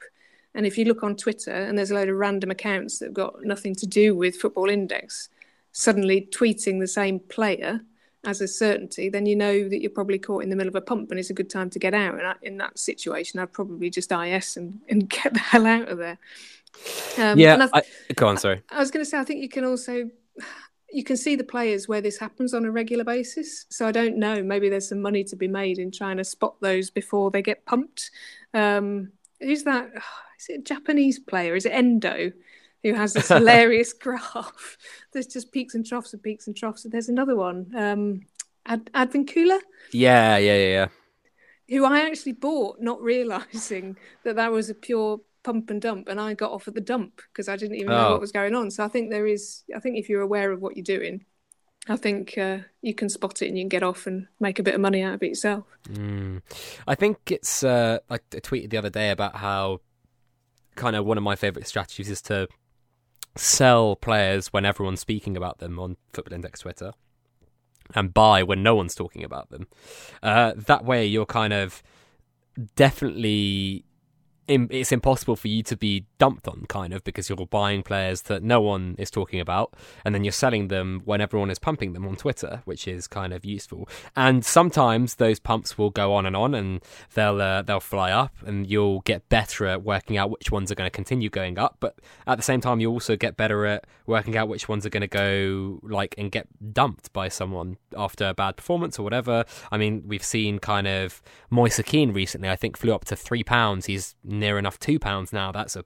and if you look on Twitter and there's a load of random accounts that have got nothing to do with Football Index suddenly tweeting the same player as a certainty, then you know that you're probably caught in the middle of a pump and it's a good time to get out. And I, in that situation, I'd probably just IS and, and get the hell out of there. Um, yeah, I, go on. Sorry, I, I was going to say I think you can also you can see the players where this happens on a regular basis. So I don't know. Maybe there's some money to be made in trying to spot those before they get pumped. Um, who's that? is it a Japanese player? Is it Endo? Who has this hilarious graph? There's just peaks and troughs and peaks and troughs. There's another one, um, Ad- Advincula. Yeah, yeah, yeah, yeah. Who I actually bought, not realizing that that was a pure pump and dump, and I got off at the dump because I didn't even know oh. what was going on. So I think there is. I think if you're aware of what you're doing, I think uh, you can spot it and you can get off and make a bit of money out of it yourself. Mm. I think it's. Uh, I tweeted the other day about how kind of one of my favourite strategies is to sell players when everyone's speaking about them on Football Index Twitter and buy when no one's talking about them. Uh, that way, you're kind of definitely it's impossible for you to be dumped on, kind of, because you're buying players that no one is talking about, and then you're selling them when everyone is pumping them on Twitter, which is kind of useful. And sometimes those pumps will go on and on, and they'll uh, they'll fly up, and you'll get better at working out which ones are going to continue going up. But at the same time, you also get better at working out which ones are going to go like and get dumped by someone after a bad performance or whatever. I mean, we've seen kind of Moise Kean recently. I think flew up to three pounds. He's near enough two pounds now. That's a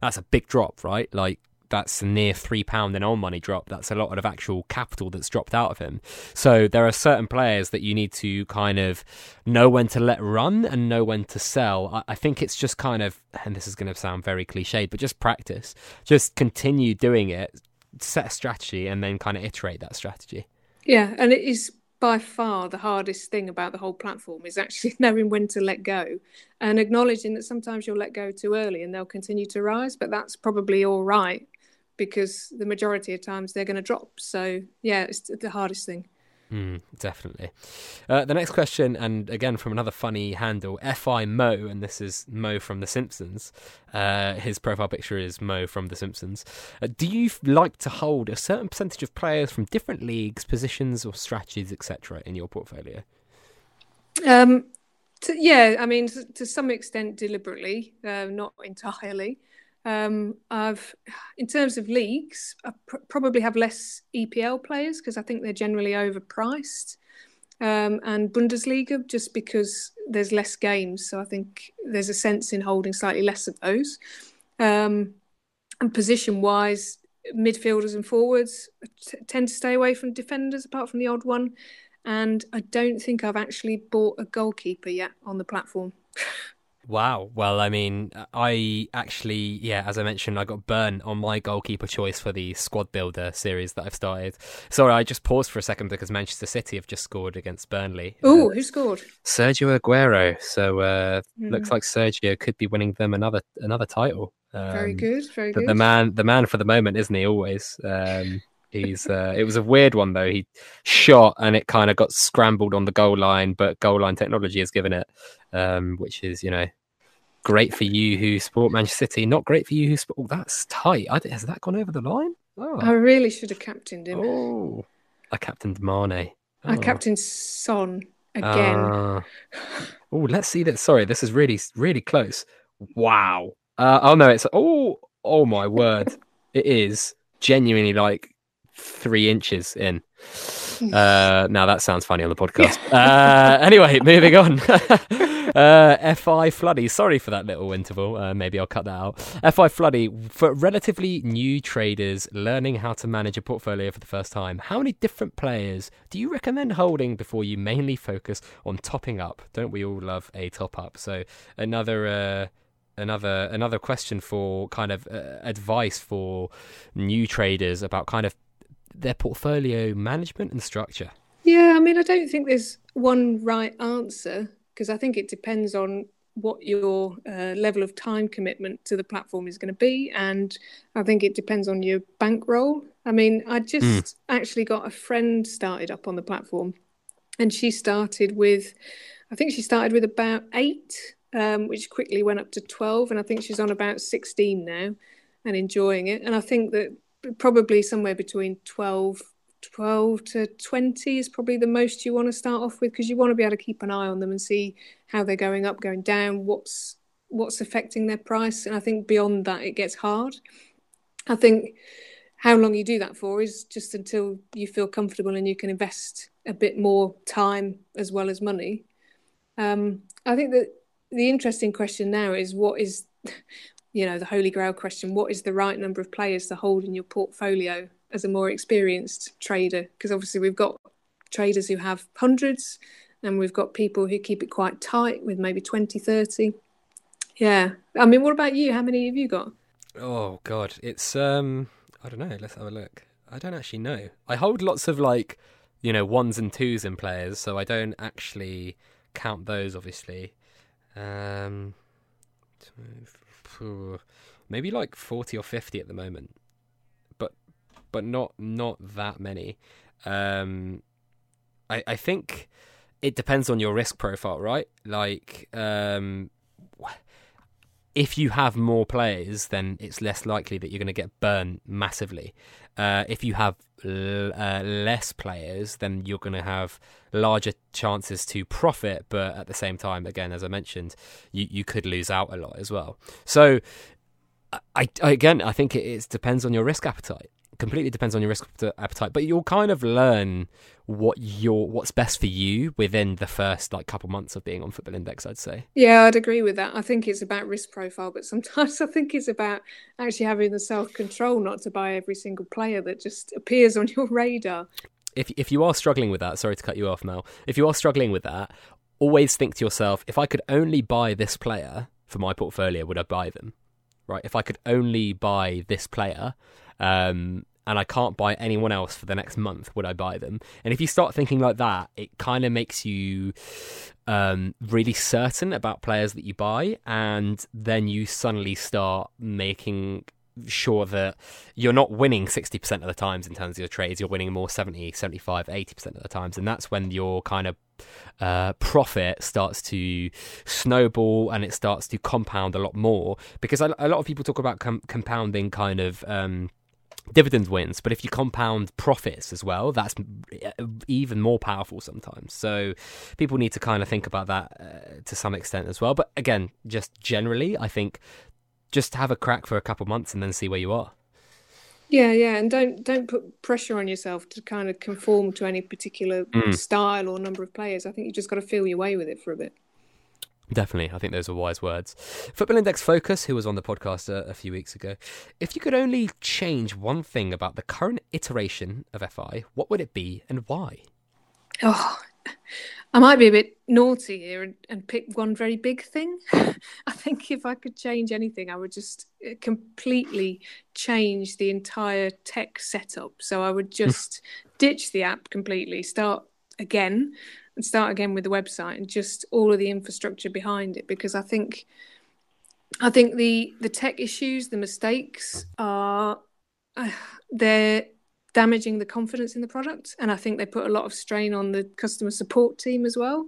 that's a big drop, right? Like that's a near three pound in own money drop. That's a lot of actual capital that's dropped out of him. So there are certain players that you need to kind of know when to let run and know when to sell. I, I think it's just kind of, and this is going to sound very cliched, but just practice. Just continue doing it, set a strategy, and then kind of iterate that strategy. Yeah, and it is by far the hardest thing about the whole platform is actually knowing when to let go and acknowledging that sometimes you'll let go too early and they'll continue to rise, but that's probably all right because the majority of times they're going to drop. So, yeah, it's the hardest thing. Mm, definitely. Uh, the next question, and again from another funny handle, Fi Mo, and this is Moe from The Simpsons. Uh, his profile picture is Moe from The Simpsons. Uh, do you like to hold a certain percentage of players from different leagues, positions, or strategies, etc., in your portfolio? Um, to, yeah, I mean, to, to some extent, deliberately, uh, not entirely. Um, I've, in terms of leagues, I pr- probably have less EPL players because I think they're generally overpriced, um, and Bundesliga just because there's less games. So I think there's a sense in holding slightly less of those. Um, and position wise, midfielders and forwards. T- tend to stay away from defenders, apart from the odd one. And I don't think I've actually bought a goalkeeper yet on the platform. Wow. Well, I mean, I actually, yeah, as I mentioned, I got burnt on my goalkeeper choice for the squad builder series that I've started. Sorry, I just paused for a second because Manchester City have just scored against Burnley. Oh, uh, who scored? Sergio Aguero. So uh, mm. looks like Sergio could be winning them another another title. Um, very good, very good. The man, the man for the moment, isn't he? Always. Um, He's uh, it was a weird one though. He shot and it kind of got scrambled on the goal line, but goal line technology has given it, um, which is you know great for you who support Manchester City. Not great for you who support. Oh, that's tight. has that gone over the line? Oh. I really should have captained him. Oh, I captained Mane. Oh. I captained Son again. Uh, oh, let's see that. Sorry, this is really really close. Wow. Uh, oh no, it's oh oh my word! it is genuinely like three inches in. Uh, now that sounds funny on the podcast. uh, anyway, moving on. uh, FI Floody, sorry for that little interval. Uh, maybe I'll cut that out. FI Floody, for relatively new traders learning how to manage a portfolio for the first time, how many different players do you recommend holding before you mainly focus on topping up? Don't we all love a top up? So another uh, another another question for kind of uh, advice for new traders about kind of their portfolio management and structure? Yeah, I mean, I don't think there's one right answer because I think it depends on what your uh, level of time commitment to the platform is going to be. And I think it depends on your bankroll. I mean, I just mm. actually got a friend started up on the platform and she started with, I think she started with about eight, um, which quickly went up to 12. And I think she's on about 16 now and enjoying it. And I think that probably somewhere between 12 12 to 20 is probably the most you want to start off with because you want to be able to keep an eye on them and see how they're going up going down what's what's affecting their price. And i think beyond that it gets hard. I think how long you do that for is just until you feel comfortable and you can invest a bit more time as well as money. Um, i think that the interesting question now is what is you know the holy grail question what is the right number of players to hold in your portfolio as a more experienced trader? Because obviously we've got traders who have hundreds and we've got people who keep it quite tight with maybe 20 30 yeah. I mean what about you? How many have you got? Oh god. It's um i don't know. Let's have a look. I don't actually know. I hold lots of like you know ones and twos in players so i don't actually count those obviously. Um maybe like 40 or 50 at the moment. But but not not that many. Um i i think it depends on your risk profile right? Like um if you have more players, then it's less likely that you're going to get burned massively. Uh, if you have l- uh, less players, then you're going to have larger chances to profit. But at the same time, again, as I mentioned, you, you could lose out a lot as well. So, I, I again, I think it, it depends on your risk appetite completely depends on your risk appetite, but you'll kind of learn what your what's best for you within the first like couple months of being on Football Index. I'd say. Yeah, I'd agree with that. I think it's about risk profile, but sometimes I think it's about actually having the self control not to buy every single player that just appears on your radar. If if you are struggling with that, sorry to cut you off, Mel. If you are struggling with that, always think to yourself: if I could only buy this player for my portfolio, would I buy them? Right? If I could only buy this player, um, and I can't buy anyone else for the next month, would I buy them? And if you start thinking like that, it kind of makes you um, really certain about players that you buy, and then you suddenly start making sure that you're not winning 60% of the times in terms of your trades you're winning more 70 75 80% of the times and that's when your kind of uh, profit starts to snowball and it starts to compound a lot more because a, a lot of people talk about com- compounding kind of um, dividend wins, but if you compound profits as well, that's even more powerful sometimes. So people need to kind of think about that uh, to some extent as well. But again, just generally, I think just have a crack for a couple months and then see where you are. Yeah, yeah, and don't don't put pressure on yourself to kind of conform to any particular mm. style or number of players. I think you just got to feel your way with it for a bit. Definitely, I think those are wise words. Football Index Focus, who was on the podcast a, a, few weeks ago, if you could only change one thing about the current iteration of FI, what would it be and why? Oh, I might be a bit naughty here and, and pick one very big thing. I think if I could change anything, I would just uh, completely change the entire tech setup. So I would just ditch the app completely, start again start again with the website and just all of the infrastructure behind it because I think I think the the tech issues, the mistakes are uh, they're damaging the confidence in the product and I think they put a lot of strain on the customer support team as well.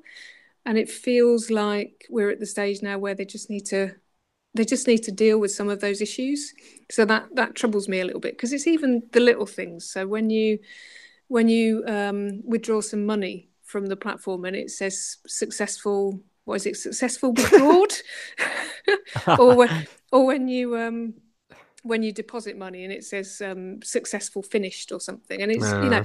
And it feels like we're at the stage now where they just need to they just need to deal with some of those issues. So that that troubles me a little bit because it's even the little things. So when you when you um, withdraw some money from the platform and it says successful what is it successful withdrawal or when or when you um when you deposit money and it says um, successful finished or something. And it's uh. you know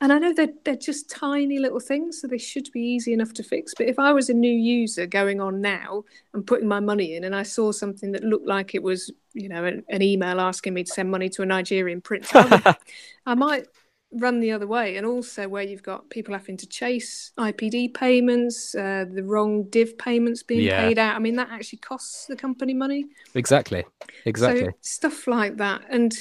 and i know they're, they're just tiny little things so they should be easy enough to fix. But if i was a new user going on now and putting my money in and i saw something that looked like it was you know an, an email asking me to send money to a nigerian prince I, would, I might run the other way, and also where you've got people having to chase IPD payments, uh, the wrong div payments being yeah. paid out. I mean, that actually costs the company money. Exactly, exactly. So stuff like that, and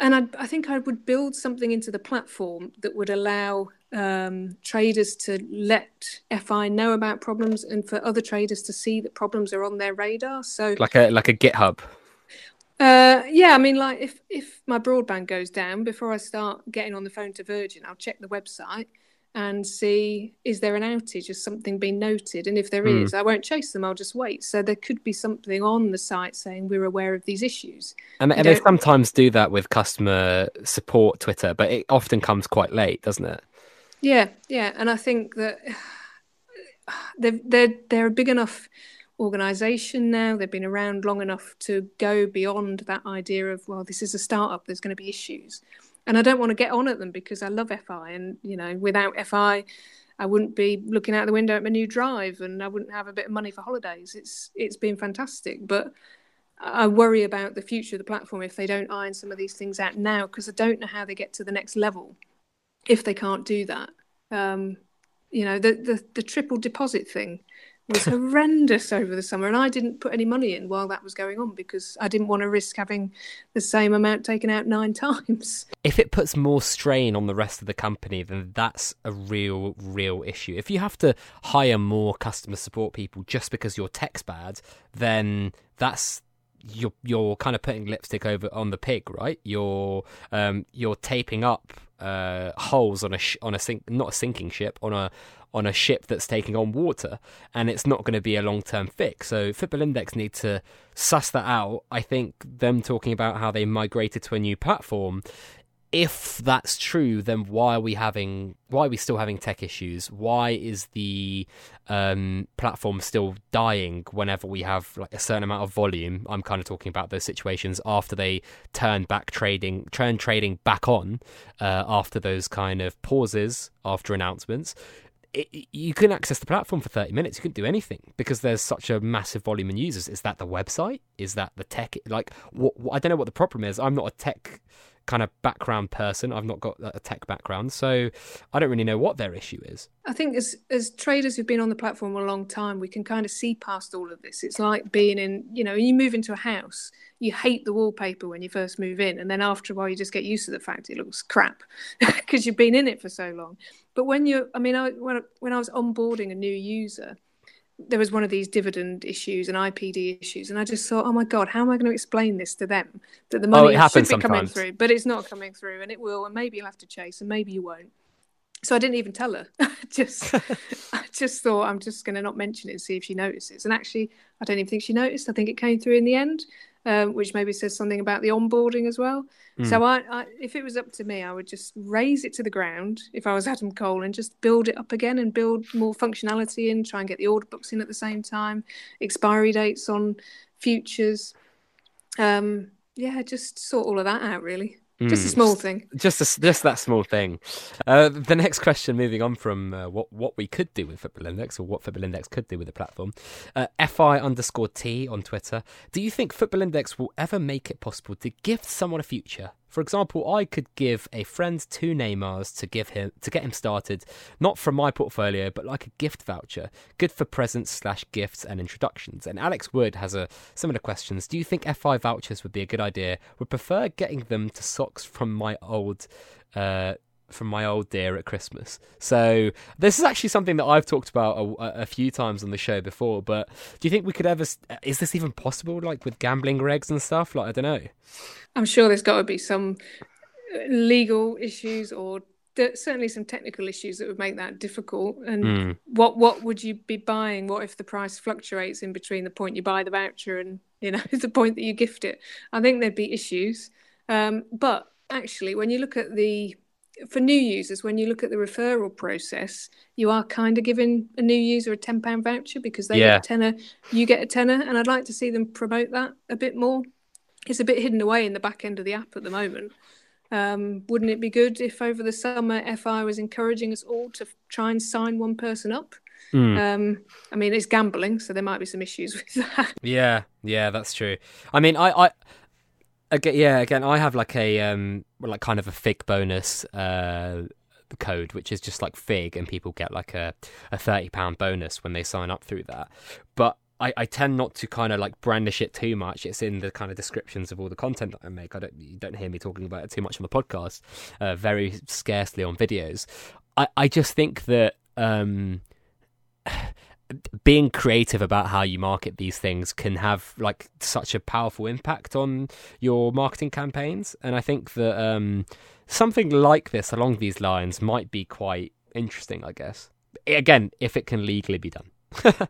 and I, I think I would build something into the platform that would allow um, traders to let FI know about problems, and for other traders to see that problems are on their radar. So like a like a GitHub. Uh, yeah, I mean, like if if my broadband goes down before I start getting on the phone to Virgin, I'll check the website and see is there an outage, has something been noted, and if there mm. is, I won't chase them. I'll just wait. So there could be something on the site saying we're aware of these issues. And, and they sometimes do that with customer support Twitter, but it often comes quite late, doesn't it? Yeah, yeah, and I think that they're they're they're a big enough organization now. They've been around long enough to go beyond that idea of, well, this is a startup, there's going to be issues. And I don't want to get on at them because I love FI. And, you know, without FI, I wouldn't be looking out the window at my new drive and I wouldn't have a bit of money for holidays. It's it's been fantastic. But I worry about the future of the platform if they don't iron some of these things out now because I don't know how they get to the next level if they can't do that. Um, you know, the, the, the triple deposit thing was horrendous over the summer, and I didn't put any money in while that was going on because I didn't want to risk having the same amount taken out nine times. If it puts more strain on the rest of the company, then that's a real, real issue. If you have to hire more customer support people just because your tech's bad, then that's you're you're kind of putting lipstick over on the pig, right? You're um, you're taping up uh, holes on a sh- on a sink, not a sinking ship, on a on a ship that's taking on water, and it's not going to be a long term fix. So Football Index need to suss that out. I think them talking about how they migrated to a new platform if that's true, then why are we having why are we still having tech issues? Why is the um, platform still dying whenever we have like a certain amount of volume? I'm kind of talking about those situations after they turn back trading, turn trading back on uh, after those kind of pauses after announcements. It, you can access the platform for 30 minutes. You couldn't do anything because there's such a massive volume in users. Is that the website? Is that the tech? Like, what, what, I don't know what the problem is. I'm not a tech kind of background person. I've not got a tech background, so I don't really know what their issue is. I think as as traders who've been on the platform a long time, we can kind of see past all of this. It's like being in, you know, you move into a house, you hate the wallpaper when you first move in, and then after a while, you just get used to the fact it looks crap because you've been in it for so long. But when you, I mean, I, when when I was onboarding a new user there was one of these dividend issues and IPD issues, and I just thought, oh my god, how am I going to explain this to them that the oh, money oh, should be sometimes. coming through, but it's not coming through, and it will, and maybe you'll have to chase, and maybe you won't. So I didn't even tell her. just, I just thought I'm just going to not mention it and see if she notices. And actually, I don't even think she noticed. I think it came through in the end um, which maybe says something about the onboarding as well. Mm. So I, I, if it was up to me, I would just raze it to the ground if I was Adam Cole and just build it up again and build more functionality in, try and get the order books in at the same time, expiry dates on futures. Um, yeah, just sort all of that out really. Just a small thing. Just a, just that small thing. Uh, the next question, moving on from uh, what what we could do with Football Index or what Football Index could do with the platform. Uh, Fi underscore T on Twitter. Do you think Football Index will ever make it possible to gift someone a future? For example, I could give a friend two Neymars to give him to get him started, not from my portfolio, but like a gift voucher, good for presents slash gifts and introductions. And Alex Wood has a similar questions. Do you think FI vouchers would be a good idea? Would prefer getting them to socks from my old. Uh, from my old dear at Christmas. So this is actually something that I've talked about a, a, few times on the show before. But do you think we could ever? Is this even possible? Like with gambling regs and stuff? Like I don't know. I'm sure there's got to be some legal issues or certainly some technical issues that would make that difficult. And mm. what what would you be buying? What if the price fluctuates in between the point you buy the voucher and you know the point that you gift it? I think there'd be issues. Um, but actually, when you look at the for new users, when you look at the referral process, you are kind of giving a new user a ten pound voucher because they yeah. get a tenner, you get a tenner, and I'd like to see them promote that a bit more. It's a bit hidden away in the back end of the app at the moment. Um, wouldn't it be good if over the summer FI was encouraging us all to try and sign one person up? Mm. Um, I mean, it's gambling, so there might be some issues with that. Yeah, yeah, that's true. I mean, I, I again, yeah, again, I have like a um, like kind of a fig bonus uh code, which is just like fig, and people get like a a thirty pound bonus when they sign up through that. But I, I tend not to kind of like brandish it too much. It's in the kind of descriptions of all the content that I make. I don't you don't hear me talking about it too much on the podcast. Uh, very scarcely on videos. I I just think that um being creative about how you market these things can have like such a powerful impact on your marketing campaigns. And i think that um, something like this along these lines might be quite interesting i guess. Again if it can legally be done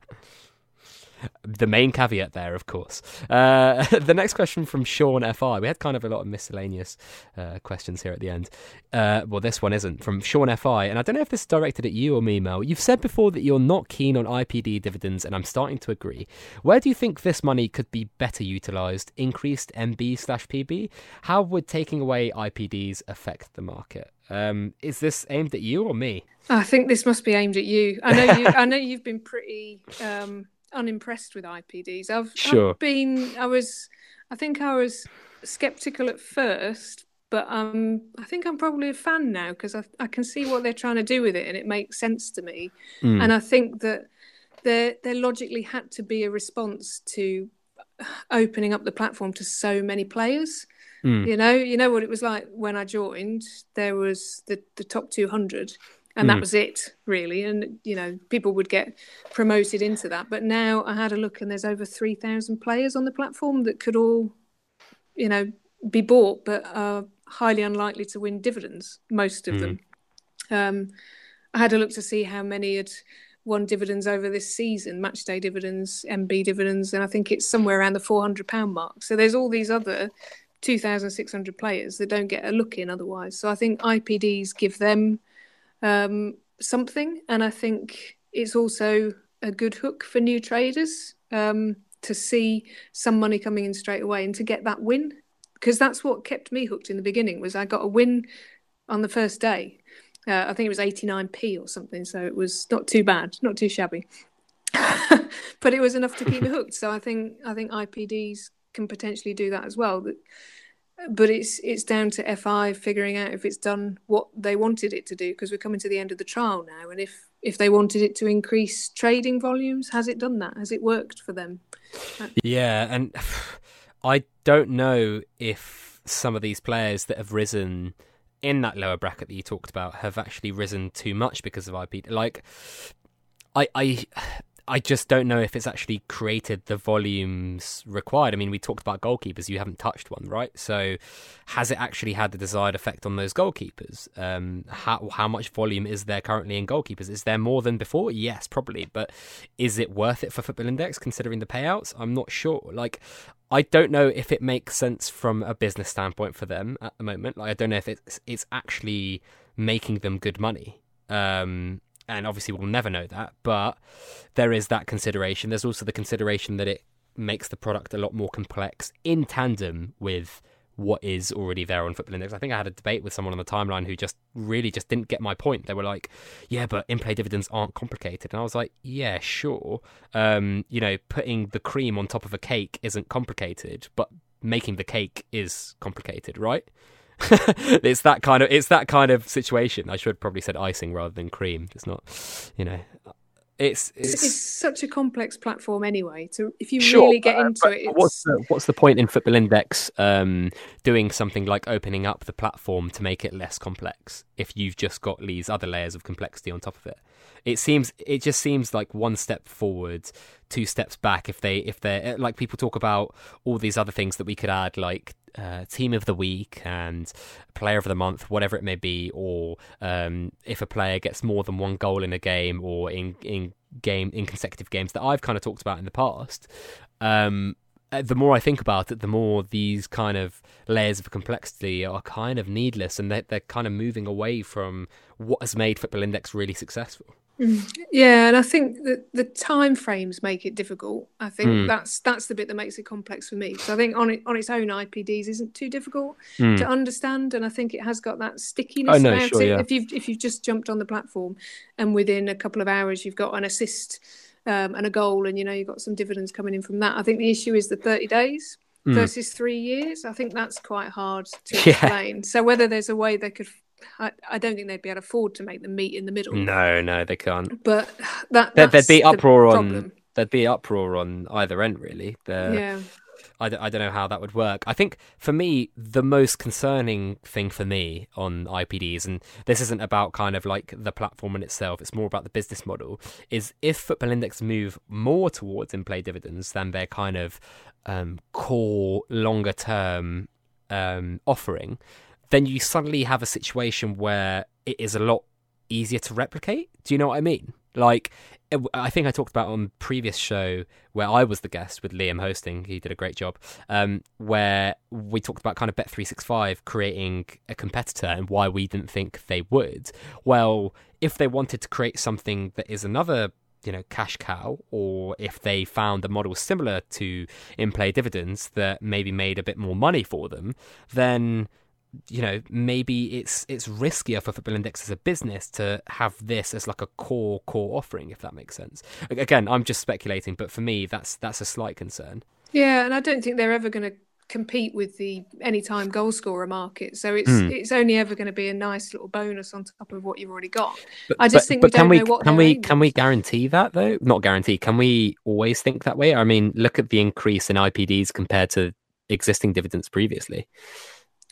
the main caveat there, of course. Uh, the next question from Sean FI. We had kind of a lot of miscellaneous uh, questions here at the end. Uh, well, this one isn't from Sean FI, and I don't know if this is directed at you or me, Mel. You've said before that you're not keen on IPD dividends, and I'm starting to agree. Where do you think this money could be better utilised? Increased MB slash PB? How would taking away IPDs affect the market? Um, is this aimed at you or me? I think this must be aimed at you. I know you. I know you've been pretty. Um unimpressed with IPDs. I've, sure. I've been, I was, I think I was skeptical at first, but um, I think I'm probably a fan now because I, I can see what they're trying to do with it and it makes sense to me. Mm. And I think that there, there logically had to be a response to opening up the platform to so many players. Mm. You know, you know what it was like when I joined. There was the the top 200, and mm. that hmm. was it really and you know people would get promoted into that but now i had a look and there's over 3000 players on the platform that could all you know be bought but are highly unlikely to win dividends most of mm. them um, i had a look to see how many had won dividends over this season match day dividends mb dividends and i think it's somewhere around the 400 pound mark so there's all these other 2600 players that don't get a look in otherwise so i think ipds give them um, something. And I think it's also a good hook for new traders um, to see some money coming in straight away and to get that win. Because that's what kept me hooked in the beginning was I got a win on the first day. Uh, I think it was 89p or something, so it was not too bad, not too shabby. but it was enough to keep me hooked. So I think I think IPDs can potentially do that as well. That but it's it's down to FI figuring out if it's done what they wanted it to do because we're coming to the end of the trial now and if if they wanted it to increase trading volumes has it done that? Has it worked for them? Yeah and I don't know if some of these players that have risen in that lower bracket that you talked about have actually risen too much because of IP like I I I just don't know if it's actually created the volumes required. I mean, we talked about goalkeepers. You haven't touched one, right? So, has it actually had the desired effect on those goalkeepers? Um, how how much volume is there currently in goalkeepers? Is there more than before? Yes, probably. But is it worth it for Football Index considering the payouts? I'm not sure. Like, I don't know if it makes sense from a business standpoint for them at the moment. Like, I don't know if it's it's actually making them good money. Um, and obviously we'll never know that, but there is that consideration. There's also the consideration that it makes the product a lot more complex in tandem with what is already there on Football Index. I think I had a debate with someone on the timeline who just really just didn't get my point. They were like, "Yeah, but in-play dividends aren't complicated," and I was like, "Yeah, sure. Um, you know, putting the cream on top of a cake isn't complicated, but making the cake is complicated, right?" it's that kind of it's that kind of situation. I should probably said icing rather than cream. It's not, you know, it's it's, it's such a complex platform anyway. So if you sure, really get but, into but it, it's... what's the, what's the point in Football Index um, doing something like opening up the platform to make it less complex if you've just got these other layers of complexity on top of it? It seems it just seems like one step forward, two steps back. If they if they like people talk about all these other things that we could add, like uh, team of the week and player of the month, whatever it may be, or um, if a player gets more than one goal in a game or in in game in consecutive games that I've kind of talked about in the past. Um, uh, the more I think about it, the more these kind of layers of complexity are kind of needless, and they're, they're kind of moving away from what has made Football Index really successful. Mm. Yeah, and I think that the time frames make it difficult. I think Mm. that's that's the bit that makes it complex for me. So I think on it on its own, IPDs isn't too difficult Mm. to understand, and I think it has got that stickiness Oh, no, about sure, it. yeah. If you've if you've just jumped on the platform, and within a couple of hours you've got an assist um, and a goal, and you know you've got some dividends coming in from that. I think the issue is the thirty days Mm. versus three years. I think that's quite hard to Yeah. explain. So whether there's a way they could. I, I don't think they'd be able to afford to make them meet in the middle. No, no, they can't. But that There, there'd that's be the uproar on. problem. There'd be uproar on either end, really. The, yeah. I, d- I don't know how that would work. I think for me, the most concerning thing for me on IPDs, and this isn't about kind of like the platform in itself, it's more about the business model, is if Football Index move more towards in play dividends than their kind of um, core longer term um, offering, then you suddenly have a situation where it is a lot easier to replicate. Do you know what I mean? Like, it- I think I talked about on previous show where I was the guest with Liam hosting. He did a great job. Um, where we talked about kind of Bet three six five creating a competitor and why we didn't think they would. Well, if they wanted to create something that is another you know cash cow or if they found a model similar to in play dividends that maybe made a bit more money for them then you know maybe it's it's riskier for football index as a business to have this as like a core core offering if that makes sense again i'm just speculating but for me that's that's a slight concern Yeah, and I don't think they're ever going to compete with the anytime goal scorer market. So it's Hmm. it's only ever going to be a nice little bonus on top of what you've already got. but, I just but- think but we can don't we know what can we can we guarantee that though not guarantee can we always think that way i mean look at the increase in ipds compared to existing dividends previously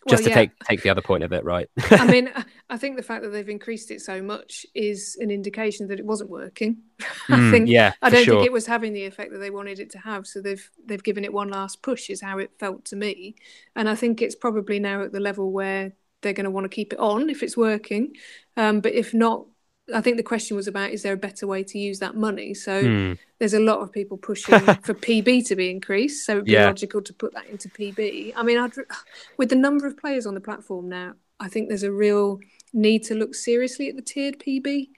just Well, to yeah. take take the other point of it right I mean, I- I think the fact that they've increased it so much is an indication that it wasn't working. I Mm, think yeah I don't sure. think it was having the effect that they wanted it to have. So they've they've given it one last push, is how it felt to me. And I think it's probably now at the level where they're going to want to keep it on if it's working. Um, but if not, I think the question was about is there a better way to use that money? So Hmm. there's a lot of people pushing for PB to be increased. So it'd be Yeah. logical to put that into PB. I mean, I'd, with the number of players on the platform now, I think there's a real need to look seriously at the tiered PB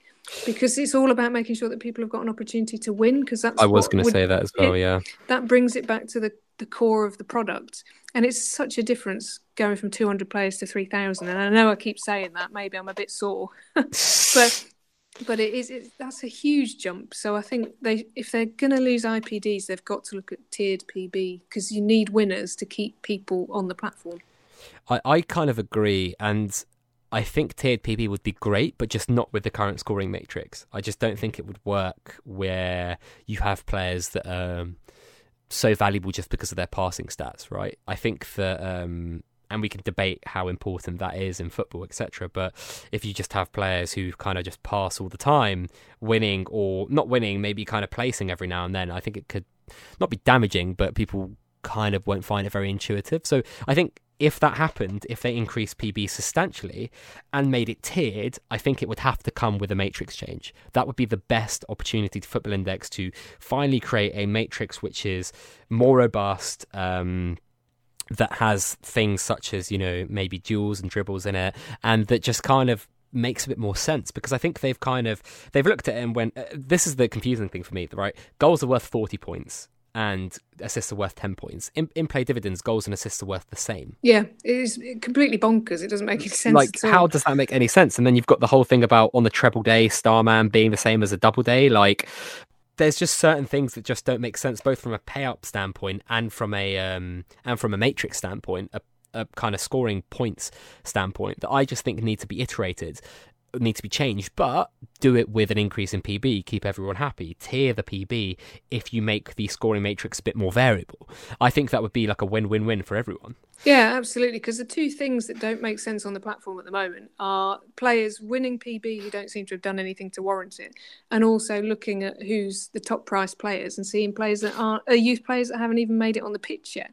because it's all about making sure that people have got an opportunity to win. Because that's i was going to say that as well it- yeah that brings it back to the, the core of the product. And it's such a difference going from 200 players to 3,000. And I know I keep saying that. Maybe I'm a bit sore, but but it is it, that's a huge jump. So I think they if they're going to lose IPDs, they've got to look at tiered PB because you need winners to keep people on the platform. I, I kind of agree, and I think tiered PB would be great, but just not with the current scoring matrix. I just don't think it would work where you have players that are so valuable just because of their passing stats, right? I think that, um, and we can debate how important that is in football, etc. But if you just have players who kind of just pass all the time, winning or not winning, maybe kind of placing every now and then, I think it could not be damaging, but people kind of won't find it very intuitive. So I think if that happened, if they increased PB substantially and made it tiered, I think it would have to come with a matrix change. That would be the best opportunity to Football Index to finally create a matrix which is more robust. Um, that has things such as you know maybe duels and dribbles in it, and that just kind of makes a bit more sense because I think they've kind of they've looked at it and went, uh, this is the confusing thing for me, right? Goals are worth forty points and assists are worth 10 points. In, in play dividends, goals and assists are worth the same. Yeah, it is completely bonkers. It doesn't make any sense. Like, how does that make any sense? And then you've got the whole thing about on the treble day, Starman being the same as a double day. Like, there's just certain things that just don't make sense, both from a payout standpoint and from a um, and from a matrix standpoint, a, a kind of scoring points standpoint that I just think need to be iterated need to be changed, but do it with an increase in PB, keep everyone happy. Tier the PB if you make the scoring matrix a bit more variable. I think that would be like a win win win for everyone. Yeah, absolutely. Because the two things that don't make sense on the platform at the moment are players winning PB who don't seem to have done anything to warrant it, and also looking at who's the top price players and seeing players that aren't uh, youth players that haven't even made it on the pitch yet.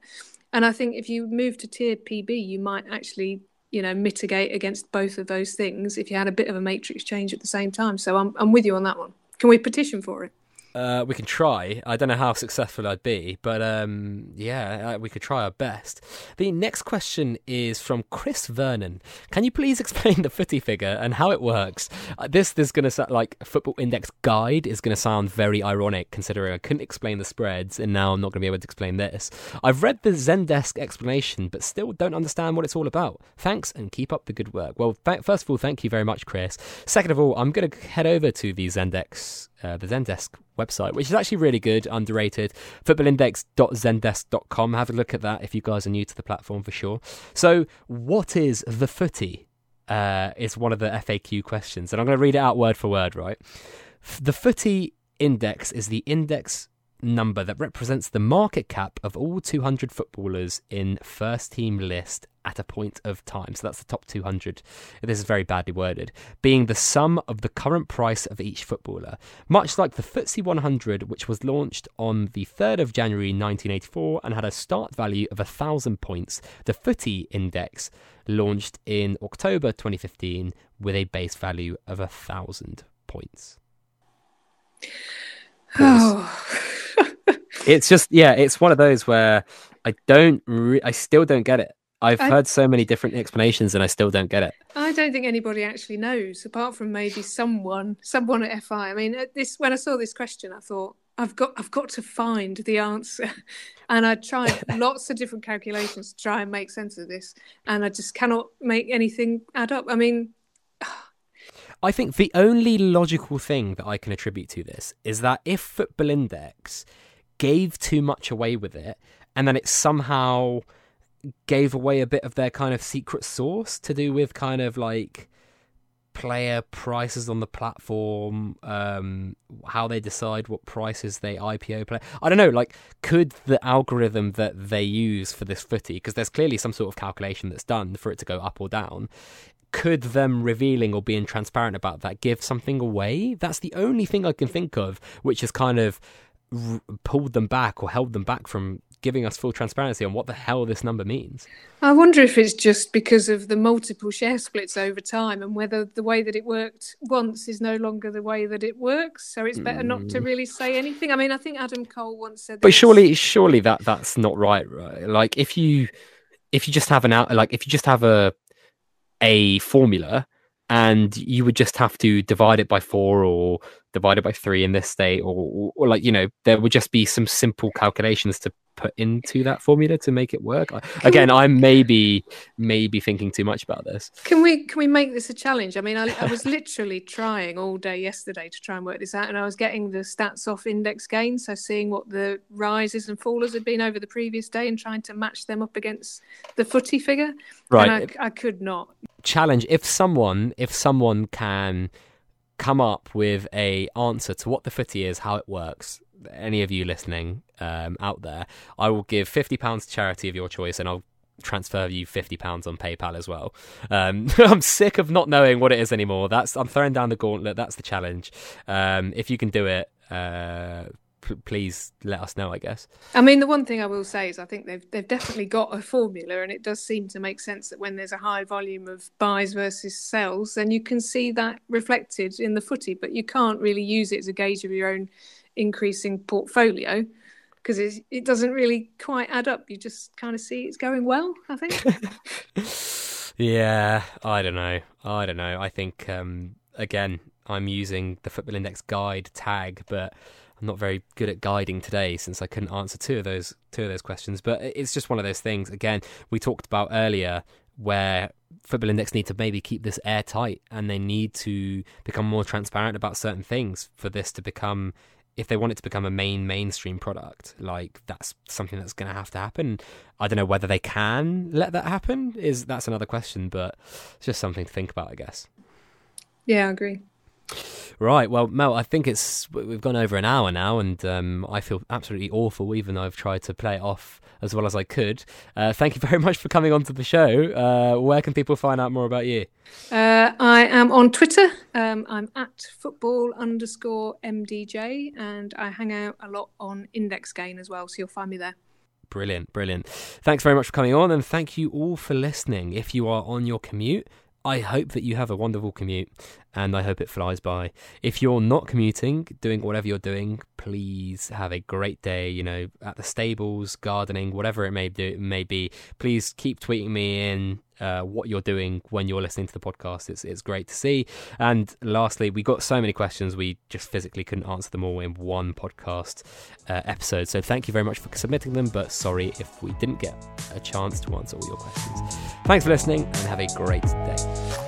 And I think if you move to tier PB, you might actually you know mitigate against both of those things if you had a bit of a matrix change at the same time. So I'm I'm with you on that one. Can we petition for it? Uh, we can try. I don't know how successful I'd be, but um, yeah, uh, we could try our best. The next question is from Chris Vernon. Can you please explain the footy figure and how it works? Uh, this is going to sound like Football Index Guide is going to sound very ironic considering I couldn't explain the spreads and now I'm not going to be able to explain this. I've read the Zendesk explanation, but still don't understand what it's all about. Thanks and keep up the good work. Well, th- first of all, thank you very much, Chris. Second of all, I'm going to head over to the Zendesk uh, the Zendesk website, which is actually really good, underrated. Footballindex.zendesk.com. Have a look at that if you guys are new to the platform for sure. So, what is the footy? Uh, is one of the FAQ questions, and I'm going to read it out word for word. Right, the footy index is the index number that represents the market cap of all 200 footballers in first team list at a point of time. So that's the top 200. This is very badly worded. Being the sum of the current price of each footballer. Much like the FTSE 100, which was launched on the 3rd of January 1984 and had a start value of 1,000 points, the footy index launched in October 2015 with a base value of 1,000 points. Oh. it's just, yeah, it's one of those where I don't, re- I still don't get it. I've I, heard so many different explanations and I still don't get it. I don't think anybody actually knows, apart from maybe someone, someone at FI. I mean, this when I saw this question, I thought I've got I've got to find the answer, and I tried lots of different calculations to try and make sense of this, and I just cannot make anything add up. I mean. I think the only logical thing that I can attribute to this is that if Football Index gave too much away with it, and then it somehow gave away a bit of their kind of secret sauce to do with kind of like player prices on the platform, um, how they decide what prices they IPO play. I don't know, like, could the algorithm that they use for this footy, because there's clearly some sort of calculation that's done for it to go up or down, could them revealing or being transparent about that give something away? That's the only thing I can think of which has kind of r- pulled them back or held them back from giving us full transparency on what the hell this number means. I wonder if it's just because of the multiple share splits over time and whether the way that it worked once is no longer the way that it works. So it's better mm. not to hmm. really say anything. I mean, I think Adam Cole once said But surely surely that that's not right, right? Like if you if you just have an out like if you just have a a formula and you would just have to divide it by four or divide it by three in this state or, or, or like you know there would just be some simple calculations to put into that formula to make it work. Again, I'm maybe maybe thinking too much about this. Can we can we make this a challenge? I mean, I, I, was literally trying all day yesterday to try and work this out, and I was getting the stats off index gains, so seeing what the rises and fallers had been over the previous day, and trying to match them up against the footy figure. Right, I, I could not. Challenge if someone if someone can come up with a answer to what the footy is, how it works, any of you listening um, out there, I will give fifty pounds to charity of your choice, and I'll transfer you fifty pounds on PayPal as well. Um, I'm sick of not knowing what it is anymore. That's I'm throwing down the gauntlet. That's the challenge. Um, if you can do it, uh, please let us know. I guess. I mean, the one thing I will say is I think they've they've definitely got a formula, and it does seem to make sense that when there's a high volume of buys versus sells, then you can see that reflected in the footy, but you can't really use it as a gauge of your own increasing portfolio because it doesn't really quite add up. You just kind of see it's going well. I think. yeah, I don't know. I don't know. I think um, again, I'm using the Football Index guide tag, but I'm not very good at guiding today since I couldn't answer two of those two of those questions. But it's just one of those things. Again, we talked about earlier where Football Index need to maybe keep this airtight and they need to become more transparent about certain things for this to become if they want it to become a main mainstream product, like that's something that's going to have to happen. I don't know whether they can let that happen. Is that's another question, but it's just something to think about, I guess. Yeah, I agree. Right. Well, Mel, I think it's we've gone over an hour now, and um, I feel absolutely awful, even though I've tried to play it off as well as I could. Uh, thank you very much for coming onto the show. Uh, where can people find out more about you? Uh, I am on Twitter. Um, I'm at football underscore MDJ, and I hang out a lot on Index Gain as well, so you'll find me there. Brilliant, brilliant. Thanks very much for coming on, and thank you all for listening. If you are on your commute, I hope that you have a wonderful commute and I hope it flies by. If you're not commuting, doing whatever you're doing, please have a great day, you know, at the stables, gardening, whatever it may do may be. Please keep tweeting me in uh, what you're doing when you're listening to the podcast. It's it's great to see. And lastly, we got so many questions we just physically couldn't answer them all in one podcast uh, episode. So thank you very much for submitting them. But sorry if we didn't get a chance to answer all your questions. Thanks for listening and have a great day.